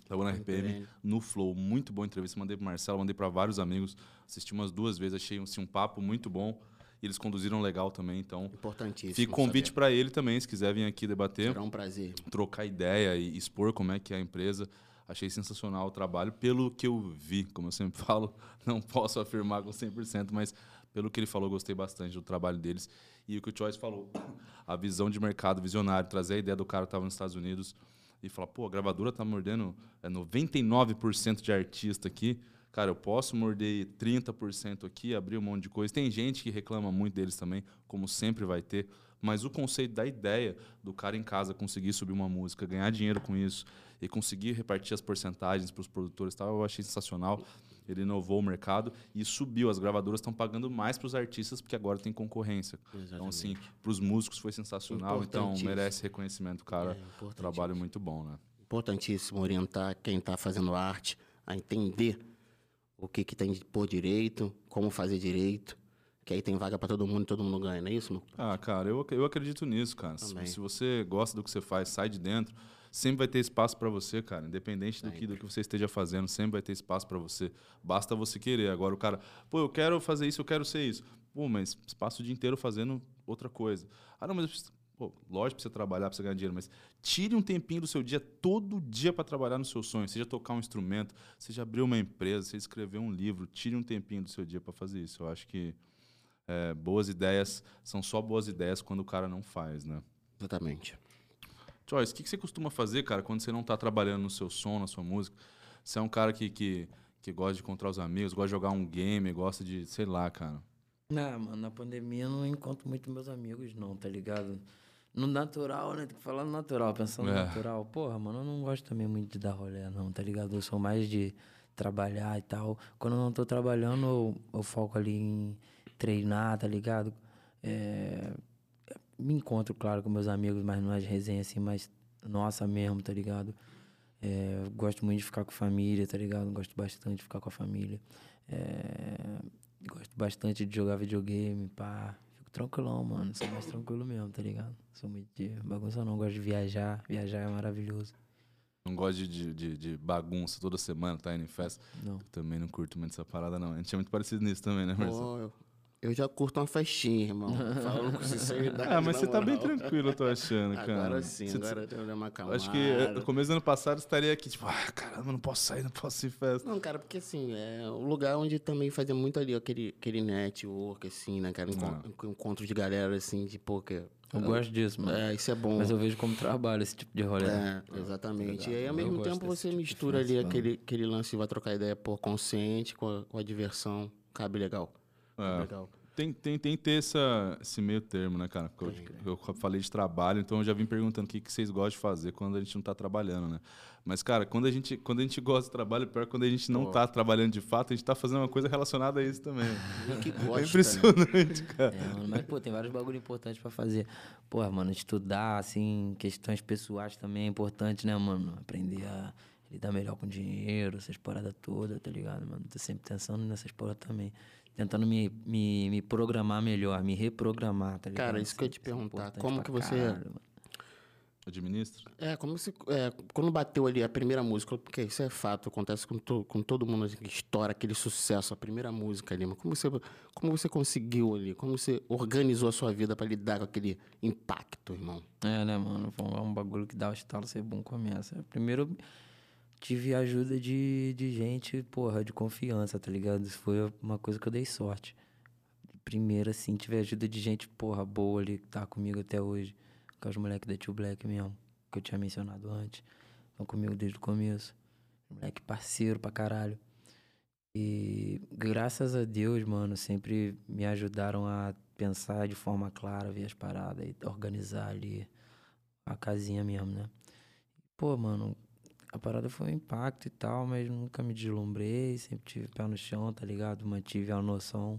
da One RPM RPM. no Flow. Muito boa entrevista. Mandei pro Marcelo, mandei para vários amigos. Assisti umas duas vezes, achei assim, um papo muito bom. E eles conduziram legal também, então. Importantíssimo. Fica convite para ele também, se quiser vir aqui debater, Será um prazer. trocar ideia e expor como é que é a empresa. Achei sensacional o trabalho, pelo que eu vi, como eu sempre falo, não posso afirmar com 100%, mas pelo que ele falou, gostei bastante do trabalho deles. E o que o Choice falou, a visão de mercado visionário, trazer a ideia do cara que estava nos Estados Unidos e falar, pô, a gravadora tá mordendo é, 99% de artista aqui, cara, eu posso morder 30% aqui, abrir um monte de coisa. Tem gente que reclama muito deles também, como sempre vai ter, mas o conceito da ideia do cara em casa conseguir subir uma música, ganhar dinheiro com isso e conseguir repartir as porcentagens para os produtores, tal, eu achei sensacional. Ele inovou o mercado e subiu. As gravadoras estão pagando mais para os artistas porque agora tem concorrência. Então, assim, para os músicos foi sensacional. Então, merece reconhecimento, cara. É. Trabalho muito bom, né? Importantíssimo orientar quem está fazendo arte a entender o que, que tem pôr direito, como fazer direito. Que aí tem vaga para todo mundo e todo mundo ganha, não é isso, meu? Ah, cara, eu, eu acredito nisso, cara. Se, se você gosta do que você faz, sai de dentro, sempre vai ter espaço para você, cara. Independente do que, do que você esteja fazendo, sempre vai ter espaço para você. Basta você querer. Agora o cara, pô, eu quero fazer isso, eu quero ser isso. Pô, mas passa o dia inteiro fazendo outra coisa. Ah, não, mas eu preciso- pô, lógico pra você trabalhar, pra você ganhar dinheiro, mas tire um tempinho do seu dia, todo dia para trabalhar no seu sonho. Seja tocar um instrumento, seja abrir uma empresa, seja escrever um livro, tire um tempinho do seu dia para fazer isso. Eu acho que é, boas ideias são só boas ideias quando o cara não faz, né? Exatamente. Joyce, o que, que você costuma fazer, cara, quando você não tá trabalhando no seu som, na sua música? Você é um cara que, que, que gosta de encontrar os amigos, gosta de jogar um game, gosta de, sei lá, cara. Não, mano, na pandemia eu não encontro muito meus amigos, não, tá ligado? No natural, né? Tem que falar no natural, pensando É. no natural. Porra, mano, eu não gosto também muito de dar rolê, não, tá ligado? Eu sou mais de trabalhar e tal. Quando eu não tô trabalhando, eu, eu foco ali em treinar, tá ligado? É, me encontro, claro, com meus amigos, mas não é de resenha assim, mas nossa mesmo, tá ligado? É, gosto muito de ficar com a família, tá ligado? Gosto bastante de ficar com a família. É, gosto bastante de jogar videogame, pá. Tranquilão, mano. Sou mais tranquilo mesmo, tá ligado? Sou muito de bagunça não. Gosto de viajar. Viajar é maravilhoso. Não gosto de, de, de bagunça toda semana, tá indo em festa. Não. Também não curto muito essa parada, não. A gente é muito parecido nisso também, né, Marcelo? Pô, eu, eu já curto uma festinha, irmão. Falando com sinceridade. Ah, mas você tá bem tranquilo, eu tô achando, cara. Agora sim, Você- agora dei uma acalmada. Acho que no começo do ano passado você estaria aqui, tipo, ah, caramba, não posso sair, não posso ir em festa. Não, cara, porque assim, é um lugar onde também fazia muito ali aquele, aquele network, assim, né, cara? Encon- Ah. Encontro de galera, assim, de poker. Eu gosto disso, mano. É, isso é bom. Mas eu vejo como trabalho esse tipo de rolê. É, exatamente. E aí, ao mesmo tempo, você tipo mistura ali aquele, aquele lance, vai trocar ideia por consciente com a, com a diversão. Cabe legal. É. legal. Tem, tem, tem que ter essa, esse meio termo, né, cara? Porque Eu, eu falei de trabalho, então eu já vim perguntando o que, que vocês gostam de fazer quando a gente não tá trabalhando, né? Mas, cara, quando a gente, quando a gente gosta de trabalho, pior é quando a gente não tá trabalhando de fato, a gente tá fazendo uma coisa relacionada a isso também. E que É gosta, né? impressionante, cara. É, mas, pô, tem vários bagulho importantes pra fazer. Porra, mano, estudar, assim, questões pessoais também é importante, né, mano? Aprender a lidar melhor com dinheiro, essas paradas todas, tá ligado, mano? Tô sempre pensando nessas porra também. Tentando me, me, me programar melhor, me reprogramar, tá ligado? Cara, isso que eu ia te é perguntar, importante como que você- caralho. Administra? É, como se. É, quando bateu ali a primeira música, porque isso é fato, acontece com, to- com todo mundo assim, que estoura aquele sucesso, a primeira música ali. Mas como você, como você conseguiu ali? Como você organizou a sua vida pra lidar com aquele impacto, irmão? É, né, mano? Foi um bagulho que dá o estalo ser bom começa. Primeiro, tive ajuda de, de gente, porra, de confiança, tá ligado? Isso foi uma coisa que eu dei sorte. Primeiro, assim, tive ajuda de gente, porra, boa ali, que tá comigo até hoje. Com os moleques da Tio Black mesmo, que eu tinha mencionado antes. Estão comigo desde o começo. Moleque parceiro pra caralho. E graças a Deus, mano, sempre me ajudaram a pensar de forma clara, ver as paradas e organizar ali a casinha mesmo, né? Pô, mano, a parada foi um impacto e tal, mas nunca me deslumbrei, sempre tive pé no chão, tá ligado? Mantive a noção.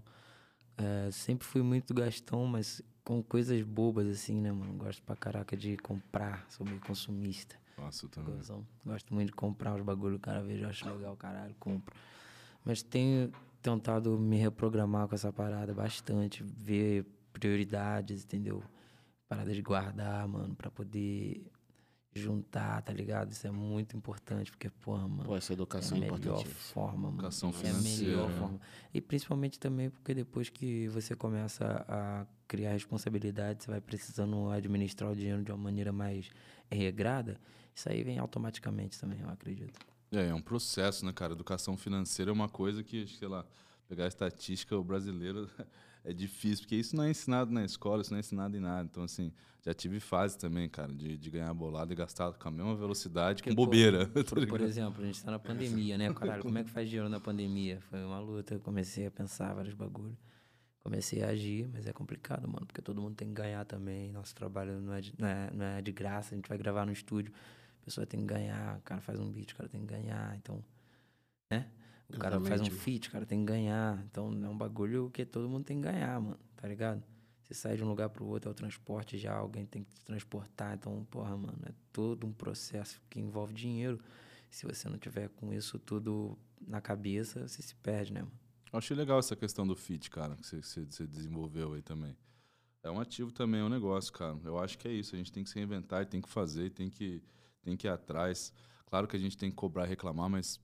É, sempre fui muito gastão, mas com coisas bobas assim, né, mano? Gosto pra caraca de comprar, sou meio consumista. Nossa, também. Gozão. Gosto muito de comprar os bagulho, cara, vejo, acho legal, caralho, compro. Mas tenho tentado me reprogramar com essa parada bastante, ver prioridades, entendeu? Parada de guardar, mano, pra poder juntar, tá ligado? Isso é muito importante, porque, porra, mano. Pô, essa É educação a é melhor importante. forma, mano. Educação é a melhor financeira, né? forma. E principalmente também porque depois que você começa a criar responsabilidade, você vai precisando administrar o dinheiro de uma maneira mais regrada, isso aí vem automaticamente também, eu acredito. É, é um processo, né, cara? Educação financeira é uma coisa que, sei lá, pegar a estatística, o brasileiro é difícil, porque isso não é ensinado na escola, isso não é ensinado em nada. Então, assim, já tive fase também, cara, de, de ganhar bolada e gastar com a mesma velocidade, com Porque, pô, bobeira. tá Por, por ligado? exemplo, a gente tá na pandemia, né? Caralho, como é que faz dinheiro na pandemia? Foi uma luta, eu comecei a pensar vários bagulho. Comecei a agir, mas é complicado, mano, porque todo mundo tem que ganhar também. Nosso trabalho não é de, não é, não é de graça, a gente vai gravar no estúdio, a pessoa tem que ganhar, o cara faz um beat, o cara tem que ganhar, então, né? O cara faz um feat, o cara tem que ganhar. Então é um bagulho que todo mundo tem que ganhar, mano, tá ligado? Você sai de um lugar pro outro, é o transporte já, alguém tem que te transportar. Então, porra, mano, é todo um processo que envolve dinheiro. Se você não tiver com isso tudo na cabeça, você se perde, né, mano? Eu achei legal essa questão do fit, cara, que você, você- você desenvolveu aí também. É um ativo também, é um negócio, cara. Eu acho que é isso. A gente tem que se reinventar, tem que fazer, tem que, tem que ir atrás. Claro que a gente tem que cobrar e reclamar, mas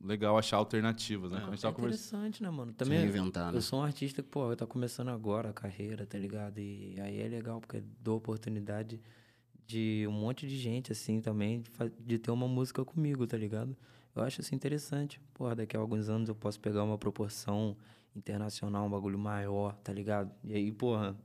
legal achar alternativas, né? Quando a gente É interessante, né, mano? Também reinventar, né? eu sou um artista que, pô, tá começando agora a carreira, tá ligado? E aí é legal, porque dou oportunidade de um monte de gente, assim, também, de, ter uma música comigo, tá ligado? Eu acho isso interessante. Porra, daqui a alguns anos eu posso pegar uma proporção internacional, um bagulho maior, tá ligado? E aí, porra,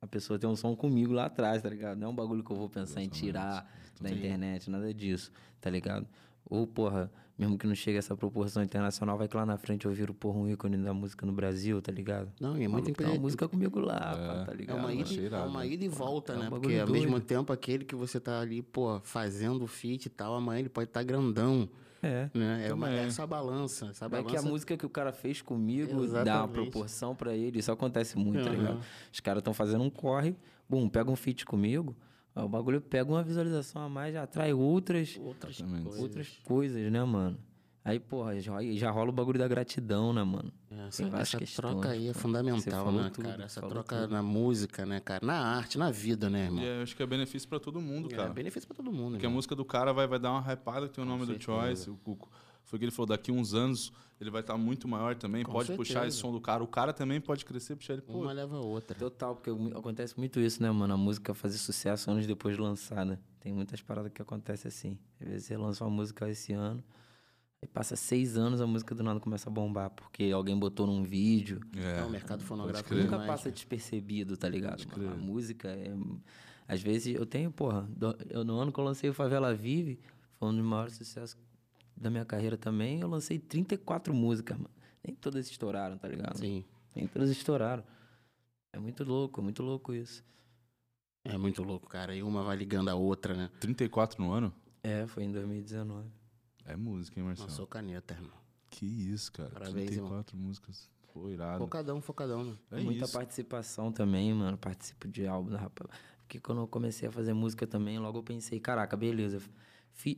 a pessoa tem um som comigo lá atrás, tá ligado? Não é um bagulho que eu vou pensar em tirar da internet, nada disso, tá ligado? Ou, porra, mesmo que não chegue a essa proporção internacional, vai que lá na frente eu viro, porra, um ícone da música no Brasil, tá ligado? Não, e é muito uma impre- música comigo lá, pá, tá É ligado? uma, mano? ida, é irado, uma né? ida e volta, É né? Porque ao mesmo tempo aquele que você tá ali, pô, fazendo o feat e tal, amanhã ele pode estar grandão. É. Né? É, uma, é essa balança. Essa balança que a música que o cara fez comigo dá uma Exatamente. proporção pra ele. Isso acontece muito, tá Aham. ligado? Os caras estão fazendo um corre, bum, pega um feat comigo, o bagulho pega uma visualização a mais, já atrai outras, outras coisas. outras coisas, né, mano? Aí, porra, já, já rola o bagulho da gratidão, né, mano? Essa, Tem várias essa questões, troca aí é fundamental, né, tudo, cara? Essa troca tudo. na música, né, cara? Na arte, na vida, né, irmão? E é, eu acho que é benefício pra todo mundo, É, cara. benefício pra todo mundo, Porque a irmão. música do cara vai, vai dar uma hypada que tem o nome do certeza. Choice. O, o- foi o que ele falou, daqui uns anos ele vai estar muito maior também. Com pode puxar certeza. esse som do cara. O cara também pode crescer, puxar ele. Pô, Uma leva a outra. Total, porque acontece muito isso, né, mano? A música fazer sucesso anos depois de lançada. Tem muitas paradas que acontecem assim. Às vezes você lança uma música esse ano, aí passa seis anos, a música do nada começa a bombar, porque alguém botou num vídeo. é, É, o mercado fonográfico. Nunca passa né? despercebido, tá ligado? A música é. Às vezes eu tenho, porra, do- eu, no ano que eu lancei o Favela Vive, foi um dos maiores sucessos da minha carreira também. Eu lancei 34 músicas, mano. Nem todas estouraram, tá ligado? Sim. Nem todas estouraram. É muito louco, é muito louco isso. É muito louco, cara. E uma vai ligando a outra, né? 34 no ano? É, foi em 2019. É música, hein, Marcelo? Lançou caneta, irmão. Que isso, cara. Parabéns, 34 músicas. Pô, irado. Focadão, focadão, né? É Muita isso. participação também, mano. Participo de álbum da rapaz. Porque quando eu comecei a fazer música também, logo eu pensei, caraca, beleza.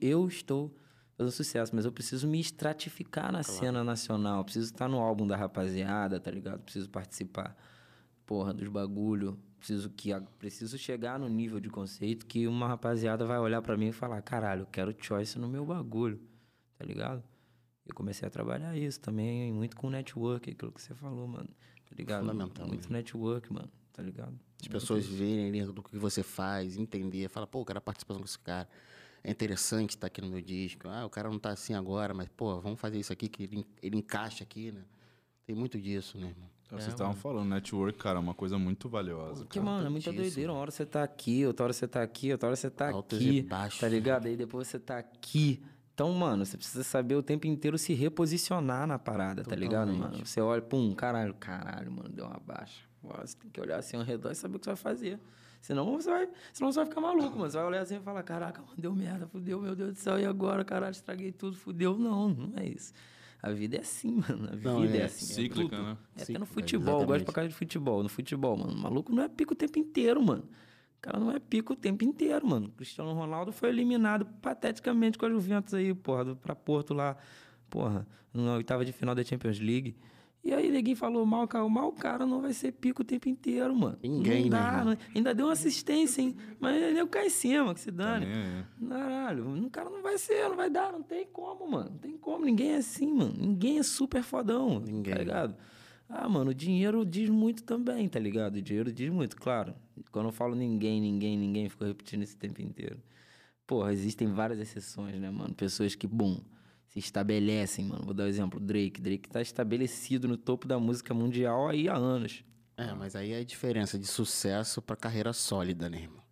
Eu estou fazendo sucesso, mas eu preciso me estratificar na cena nacional. Preciso estar no álbum da rapaziada, tá ligado? Preciso participar, porra, dos bagulho. Preciso que a- preciso chegar no nível de conceito que uma rapaziada vai olhar pra mim e falar, caralho, eu quero choice no meu bagulho, tá ligado? Eu comecei a trabalhar isso também, muito com network, aquilo que você falou, mano. Tá ligado? Fundamental Muito network, mano. Tá ligado? As pessoas verem ali do que você faz, entender, fala, pô, eu quero participação com esse cara. É interessante estar aqui no meu disco. Ah, o cara não tá assim agora, mas, pô, vamos fazer isso aqui que ele, ele encaixa aqui, né? Tem muito disso, né, irmão? É, Vocês estavam falando, network, cara, é uma coisa muito valiosa. Porque, cara. mano, é muita doideira. Uma hora você tá aqui, outra hora você tá aqui, outra hora você tá Altos aqui. e baixos. Tá ligado? Aí depois você tá aqui. Então, mano, você precisa saber o tempo inteiro se reposicionar na parada, tá ligado, Totalmente. mano? Você olha, pum, caralho, caralho, mano, deu uma baixa. Você tem que olhar assim ao redor e saber o que você vai fazer. Senão você vai, senão você vai ficar maluco, mano. Você vai olhar assim e falar, caraca, mano, deu merda, fudeu, meu Deus do céu, e agora, caralho, estraguei tudo, fudeu. Não, não é isso. A vida é assim, mano. A vida Não, é, é assim. cíclica, tudo. né? É até no futebol, eu gosto pra caralho de futebol. No futebol, mano, o maluco não é pico o tempo inteiro, mano. O cara não é pico o tempo inteiro, mano. O Cristiano Ronaldo foi eliminado pateticamente com a Juventus aí, porra, do, pra Porto lá, porra, na oitava de final da Champions League. E aí ninguém falou mal, cara, mal o cara não vai ser pico o tempo inteiro, mano. Ninguém, não né, dá, não- Ainda deu uma assistência, hein? Mas ele cai em cima, que se Tá dane. nem aí. Caralho, o cara não vai ser, não vai dar, não tem como, mano. Não tem como, ninguém é assim, mano. Ninguém é super fodão, Ninguém. tá ligado? Ah, mano, o dinheiro diz muito também, tá ligado? O dinheiro diz muito, claro. Quando eu falo ninguém, ninguém, ninguém, fico repetindo esse tempo inteiro. Porra, existem várias exceções, né, mano? Pessoas que, bum, se estabelecem, mano. Vou dar o exemplo, Drake. Drake tá estabelecido no topo da música mundial aí há anos. É, mas aí é a diferença de sucesso pra carreira sólida, né, irmão?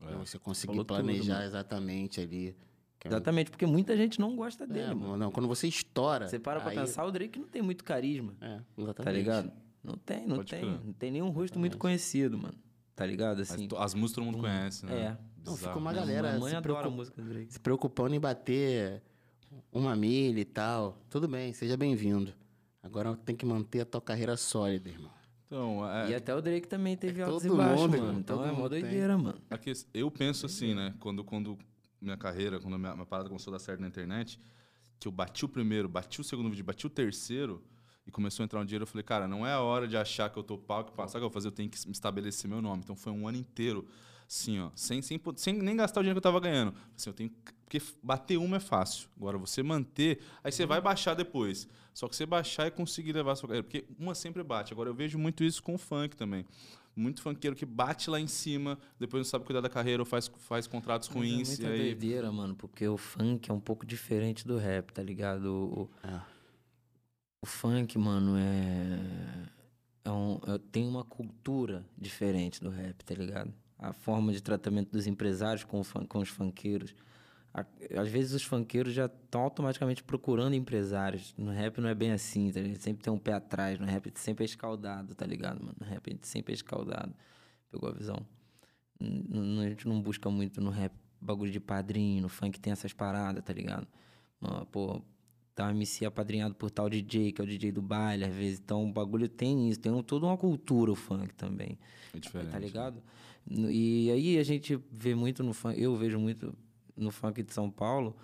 É. Você conseguir Falou tudo, planejar mano. exatamente ali. que é um- Exatamente, porque muita gente não gosta dele, É, mano. não, quando você estoura. Você para pra aí- pensar, o Drake não tem muito carisma. É, exatamente. Tá ligado? Não tem, não Pode tem. crer. Não tem nenhum rosto muito conhecido, mano. Tá ligado? Assim. to- as músicas todo mundo conhece, né? é. Não, fica uma Minha galera mãe se, adora a preocup- música do Drake. se preocupando em bater uma milha e tal. Tudo bem, seja bem-vindo. Agora tem que manter a tua carreira sólida, irmão. Então, é, E até o Drake também teve É altos e baixos, mano. irmão, Então todo é mó doideira, mano. a que- eu penso assim, né? Quando, quando minha carreira, quando minha, minha parada começou a dar certo na internet, que eu bati o primeiro, bati o segundo vídeo, bati o terceiro e começou a entrar um dinheiro, eu falei, cara, não é a hora de achar que eu tô pau, que o que eu vou fazer? Eu tenho que me estabelecer meu nome. Então foi um ano inteiro, assim, ó, sem, sem, sem nem gastar o dinheiro que eu tava ganhando. Assim, eu tenho que- porque bater uma é fácil. Agora, você manter, aí você vai baixar depois. Só que você baixar e conseguir levar a sua carreira. Porque uma sempre bate. Agora, eu vejo muito isso com o funk também. Muito funkeiro que bate lá em cima, depois não sabe cuidar da carreira ou faz, faz contratos Mas ruins. É e aí doideira, mano, porque o funk é um pouco diferente do rap, tá ligado? O, É. o funk, mano, é. é um, é- tem uma cultura diferente do rap, tá ligado? A forma de tratamento dos empresários com, fun- com os funkeiros. A- às vezes os funkeiros já estão automaticamente procurando empresários. No rap não é bem assim, tá ligado? Sempre tem um pé atrás. No rap sempre é escaldado, tá ligado, mano? No rap a gente sempre é escaldado. Pegou a visão? N- a gente não busca muito no rap bagulho de padrinho, no funk tem essas paradas, tá ligado? Mano, pô, tá um MC apadrinhado por tal DJ, que é o DJ do baile, às vezes. Então o bagulho tem isso, tem um, toda uma cultura o funk também. É diferente. Tá ligado? No- E aí a gente vê muito no funk, eu vejo muito no funk de São Paulo,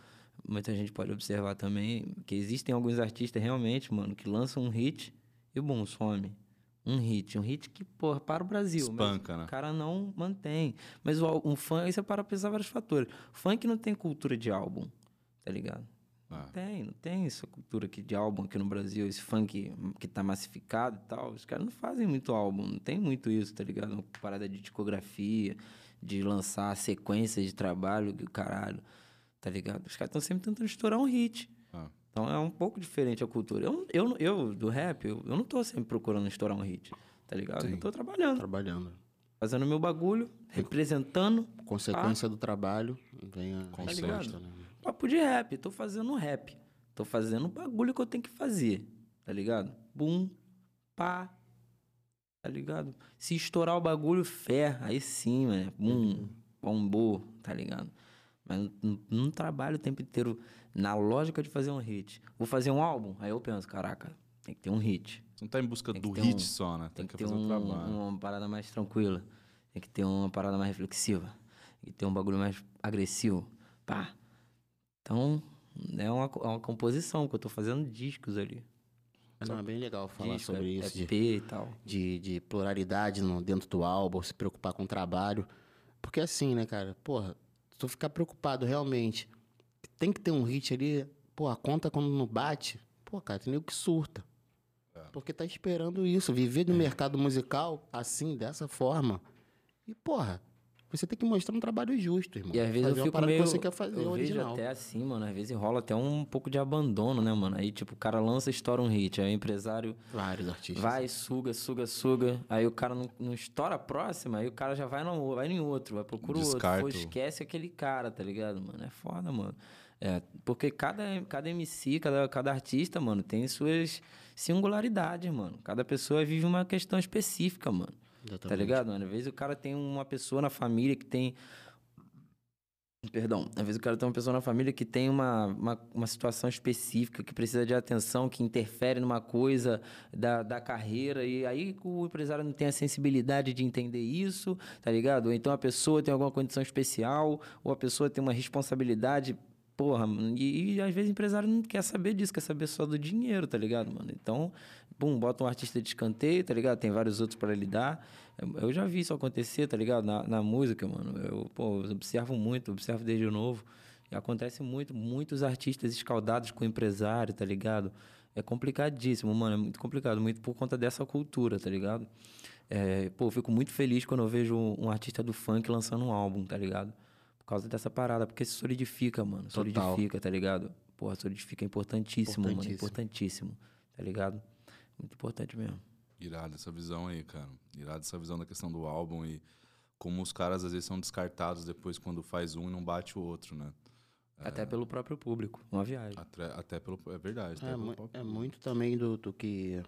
muita gente pode observar também, que existem alguns artistas realmente, mano, que lançam um hit e bom, some. Um hit, um hit que, porra, para o Brasil. mas Espanca, né? O cara não mantém. Mas o, um funk, aí você para pensar vários fatores. Funk não tem cultura de álbum, tá ligado? Ah. Não tem, não tem essa cultura aqui de álbum aqui no Brasil, esse funk que tá massificado e tal. Os caras não fazem muito álbum, não tem muito isso, tá ligado? Uma parada de discografia, de lançar sequências de trabalho, que o caralho, tá ligado? Os caras estão sempre tentando estourar um hit. Ah. Então é um pouco diferente a cultura. Eu, eu, eu do rap, eu, eu não tô sempre procurando estourar um hit, tá ligado? Eu tô trabalhando, Trabalhando. fazendo meu bagulho, representando. Consequência do trabalho vem a resposta, certeza. né? Papo de rap, tô fazendo rap. Tô fazendo o bagulho que eu tenho que fazer, tá ligado? Bum, pá, tá ligado? Se estourar o bagulho, fé, aí sim, mano. Bum, bombou, tá ligado? Mas não, trabalho o tempo inteiro na lógica de fazer um hit. Vou fazer um álbum, aí eu penso, caraca, tem que ter um hit. Você não tá em busca do hit um- só, né? Tem Tem, que que ter fazer um- o trabalho. uma parada mais tranquila. Tem que ter uma parada mais reflexiva. Tem que ter um bagulho mais agressivo. Pá. Então, é uma, é uma composição que eu tô fazendo discos ali. Não, é bem legal falar Disco, sobre é- isso, de, EP e tal. de, de pluralidade no, dentro do álbum, se preocupar com o trabalho. Porque assim, né, cara? Porra, se tu ficar preocupado realmente, tem que ter um hit ali, pô, a conta quando não bate, pô, cara, tem nego que surta. Porque tá esperando isso, viver do mercado musical assim, dessa forma. E, porra, você tem que mostrar um trabalho justo, irmão. E às vezes fazer eu uma fico meio... que você quer fazer eu vejo original. até assim, mano. Às vezes rola até um pouco de abandono, né, mano? Aí, tipo, o cara lança, estoura um hit. Aí o empresário Vários artistas. vai, suga, suga, suga. Aí o cara não, não estoura a próxima, aí o cara já vai, no, vai em outro, vai procurar outro. Descarta Pô, o- esquece aquele cara, tá ligado, mano? É foda, mano. É, porque cada, cada MC, cada, cada artista, mano, tem suas singularidades, mano. Cada pessoa vive uma questão específica, mano. Tá Exatamente. ligado, mano? Às vezes o cara tem uma pessoa na família que tem. Perdão, às vezes o cara tem uma pessoa na família que tem uma, uma, uma situação específica, que precisa de atenção, que interfere numa coisa da, da carreira, e aí o empresário não tem a sensibilidade de entender isso, tá ligado? Ou então a pessoa tem alguma condição especial, ou a pessoa tem uma responsabilidade, porra, e, e às vezes empresário não quer saber disso, quer saber só do dinheiro, tá ligado, mano? Então, bum, bota um artista de escanteio, tá ligado? Tem vários outros para lidar. Eu- já vi isso acontecer, tá ligado? Na, na música, mano. Eu, pô, observo muito, observo desde novo. E acontece muito, muitos artistas escaldados com empresário, tá ligado? É complicadíssimo, mano. É muito complicado, muito por conta dessa cultura, tá ligado? É, pô, eu fico muito feliz quando eu vejo um artista do funk lançando um álbum, tá ligado? Por causa dessa parada, porque se solidifica, mano. Total. Solidifica, tá ligado? Porra, solidifica é importantíssimo, mano. Importantíssimo. Importantíssimo, tá ligado? Muito importante mesmo. Irado essa visão aí, cara. Irado essa visão da questão do álbum e como os caras às vezes são descartados depois quando faz um e não bate o outro, né? Até pelo próprio público. Uma viagem. Até, até pelo. É verdade. até É, pelo mu- próprio- é muito também do, do que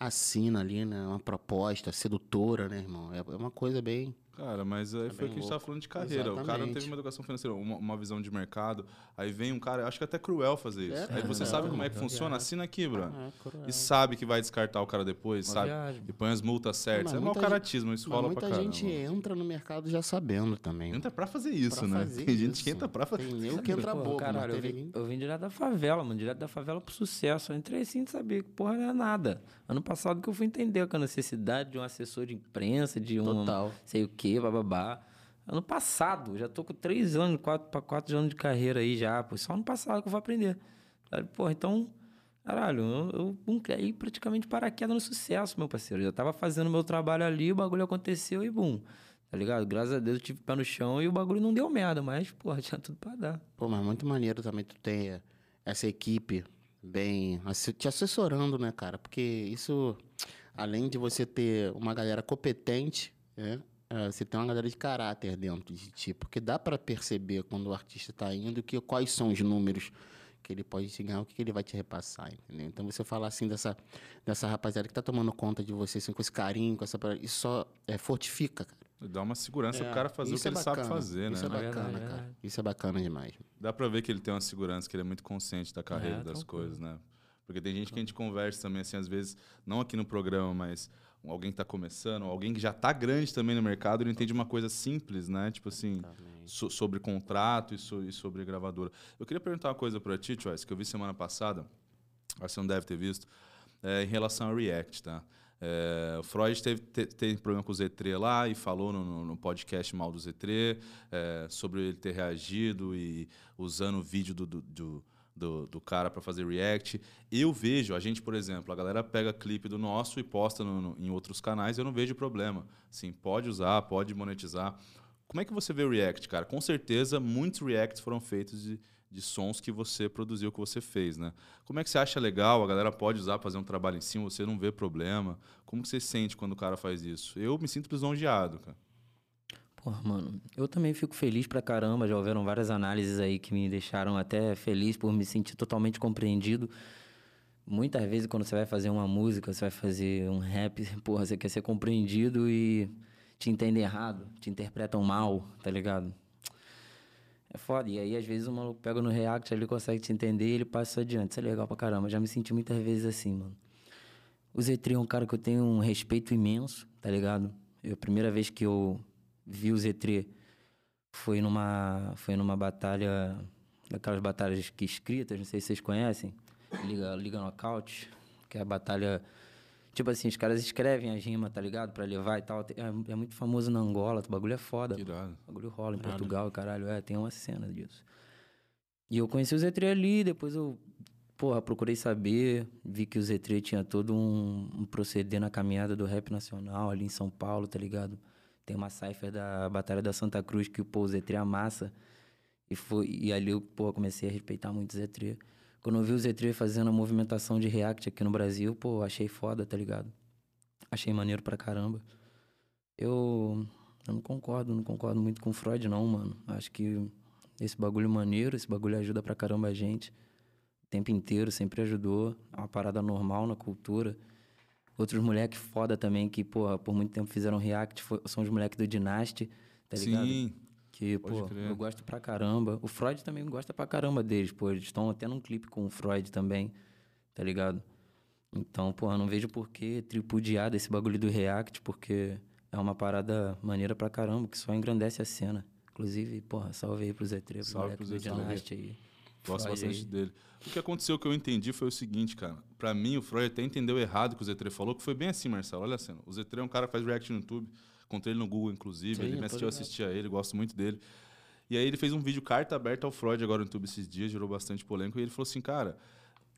assina ali, né? Uma proposta sedutora, né, irmão? É, é uma coisa bem. Cara, mas aí foi o que a gente tava falando de carreira. O cara não teve Exatamente. uma educação financeira, uma, uma visão de mercado. Aí vem um cara, acho que é até cruel fazer isso. É, aí você é, sabe é, como é que é funciona? Assina aqui, Bruno. Ah, cruel. E sabe que vai descartar o cara depois, Uma sabe? viagem. E põe as multas certas. mas É mau muita caratismo, isso rola muita pra caramba. gente entra no mercado já sabendo também. Entra pra fazer isso, Pra né? fazer Tem gente isso. que entra pra fazer Tem nego que entra Pô, bobo, caralho, eu, vim, eu vim direto da favela, mano. Direto da favela pro sucesso. Eu entrei assim de saber que porra não é nada. Ano passado que eu fui entender com a necessidade de um assessor de imprensa, de um Total. sei o que, bababá. Ano passado, já tô com três anos, quatro para quatro anos de carreira aí já, pô. Só ano passado que eu vou aprender. Porra, então, caralho, eu, eu caí praticamente paraquedas no sucesso, meu parceiro. Eu já tava fazendo meu trabalho ali, o bagulho aconteceu e bum. Tá ligado? Graças a Deus eu tive pé no chão e o bagulho não deu merda, mas, porra, tinha tudo pra dar. Pô, mas muito maneiro também tu ter essa equipe bem te assessorando, né, cara? Porque isso, além de você ter uma galera competente, né? Eh, Você tem uma galera de caráter dentro de ti, porque dá pra perceber quando o artista tá indo que quais são os números que ele pode te ganhar, o que que ele vai te repassar, entendeu? Então você falar assim dessa, dessa rapaziada que tá tomando conta de você, assim, com esse carinho, com essa parada, isso só é, fortifica, cara. Dá uma segurança É, pro cara fazer o isso que é ele sabe bacana, fazer, Isso né? é bacana, verdade, é cara. verdade. Isso é bacana demais. Dá pra ver que ele tem uma segurança, que ele é muito consciente da carreira, É, das coisas, né? Porque tem gente que a gente conversa também, assim, às vezes, não aqui no programa, mas alguém que tá começando, alguém que já tá grande também no mercado, ele entende uma coisa simples, né? Tipo assim, so- sobre contrato e, so- e sobre gravadora. Eu queria perguntar uma coisa pra ti, Choice, que eu vi semana passada, acho que você não deve ter visto, é, em relação ao React, tá? É, o Freud teve, te- teve problema com o Z3 lá e falou no, no- no podcast mal do Z3 é, sobre ele ter reagido e usando o vídeo do, do, do, do- do cara para fazer react. Eu vejo, a gente, por exemplo, a galera pega clipe do nosso e posta no- no- em outros canais, eu não vejo problema. Sim, pode usar, pode monetizar. Como é que você vê o react, cara? Com certeza, muitos reacts foram feitos de, de sons que você produziu, que você fez, né? Como é que você acha legal? A galera pode usar, fazer um trabalho em cima, você não vê problema? Como que você sente quando o cara faz isso? Eu me sinto lisonjeado, cara. Porra, mano, eu também fico feliz pra caramba. Já houveram várias análises aí que me deixaram até feliz por me sentir totalmente compreendido. Muitas vezes, quando você vai fazer uma música, você vai fazer um rap, porra, você quer ser compreendido e te entendem errado, te interpretam mal, tá ligado? É foda. E aí, às vezes, o maluco pega no React, ele consegue te entender e ele passa adiante. Isso é legal pra caramba. Já me senti muitas vezes assim, mano. O Z3 é um cara que eu tenho um respeito imenso, tá ligado? Eu, a primeira vez que eu vi o Z3 foi numa, foi numa batalha, daquelas batalhas que escritas, não sei se vocês conhecem, Liga, Liga Knockout, que é a batalha. Tipo assim, os caras escrevem as rimas, tá ligado? Pra levar e tal. É, é muito famoso na Angola, o bagulho é foda. O bagulho rola em Portugal, caralho. É, tem uma cena disso. E eu conheci o Z3 ali, depois eu, porra, procurei saber, vi que o Z3 tinha todo um, um proceder na caminhada do rap nacional ali em São Paulo, tá ligado? Tem uma cipher da Batalha da Santa Cruz que pô, o Z3 amassa. E, foi, e ali eu, pô, comecei a respeitar muito o Z3. Quando eu vi o Z3 fazendo a movimentação de React aqui no Brasil, pô, achei foda, tá ligado? Achei maneiro pra caramba. Eu, eu não concordo, não concordo muito com Freud, não, mano. Acho que esse bagulho é maneiro, esse bagulho ajuda pra caramba a gente. O tempo inteiro, sempre ajudou. É uma parada normal na cultura. Outros moleques foda também, que, porra, por muito tempo fizeram react, fo- são os moleques do Dynasty, tá ligado? Sim. Que, Pode pô, crer. eu gosto pra caramba. O Freud também gosta pra caramba deles, pô. Eles estão até num clipe com o Freud também, tá ligado? Então, pô, eu não vejo por que tripudiar desse bagulho do React, porque é uma parada maneira pra caramba, que só engrandece a cena. Inclusive, porra, salve aí pro Z3, pro Salve pro do Zé aí. Gosto Freud bastante aí. dele. O que aconteceu que eu entendi foi o seguinte, cara. Pra mim, o Freud até entendeu errado o que o Z3 falou, que foi bem assim, Marcelo. Olha a cena. O Z3 é um cara que faz react no YouTube. Encontrei ele no Google, inclusive. Sim, ele me assistiu, eu assisti a ele, gosto muito dele. E aí ele fez um vídeo carta aberta ao Freud agora no YouTube esses dias, gerou bastante polêmica. E ele falou assim, cara,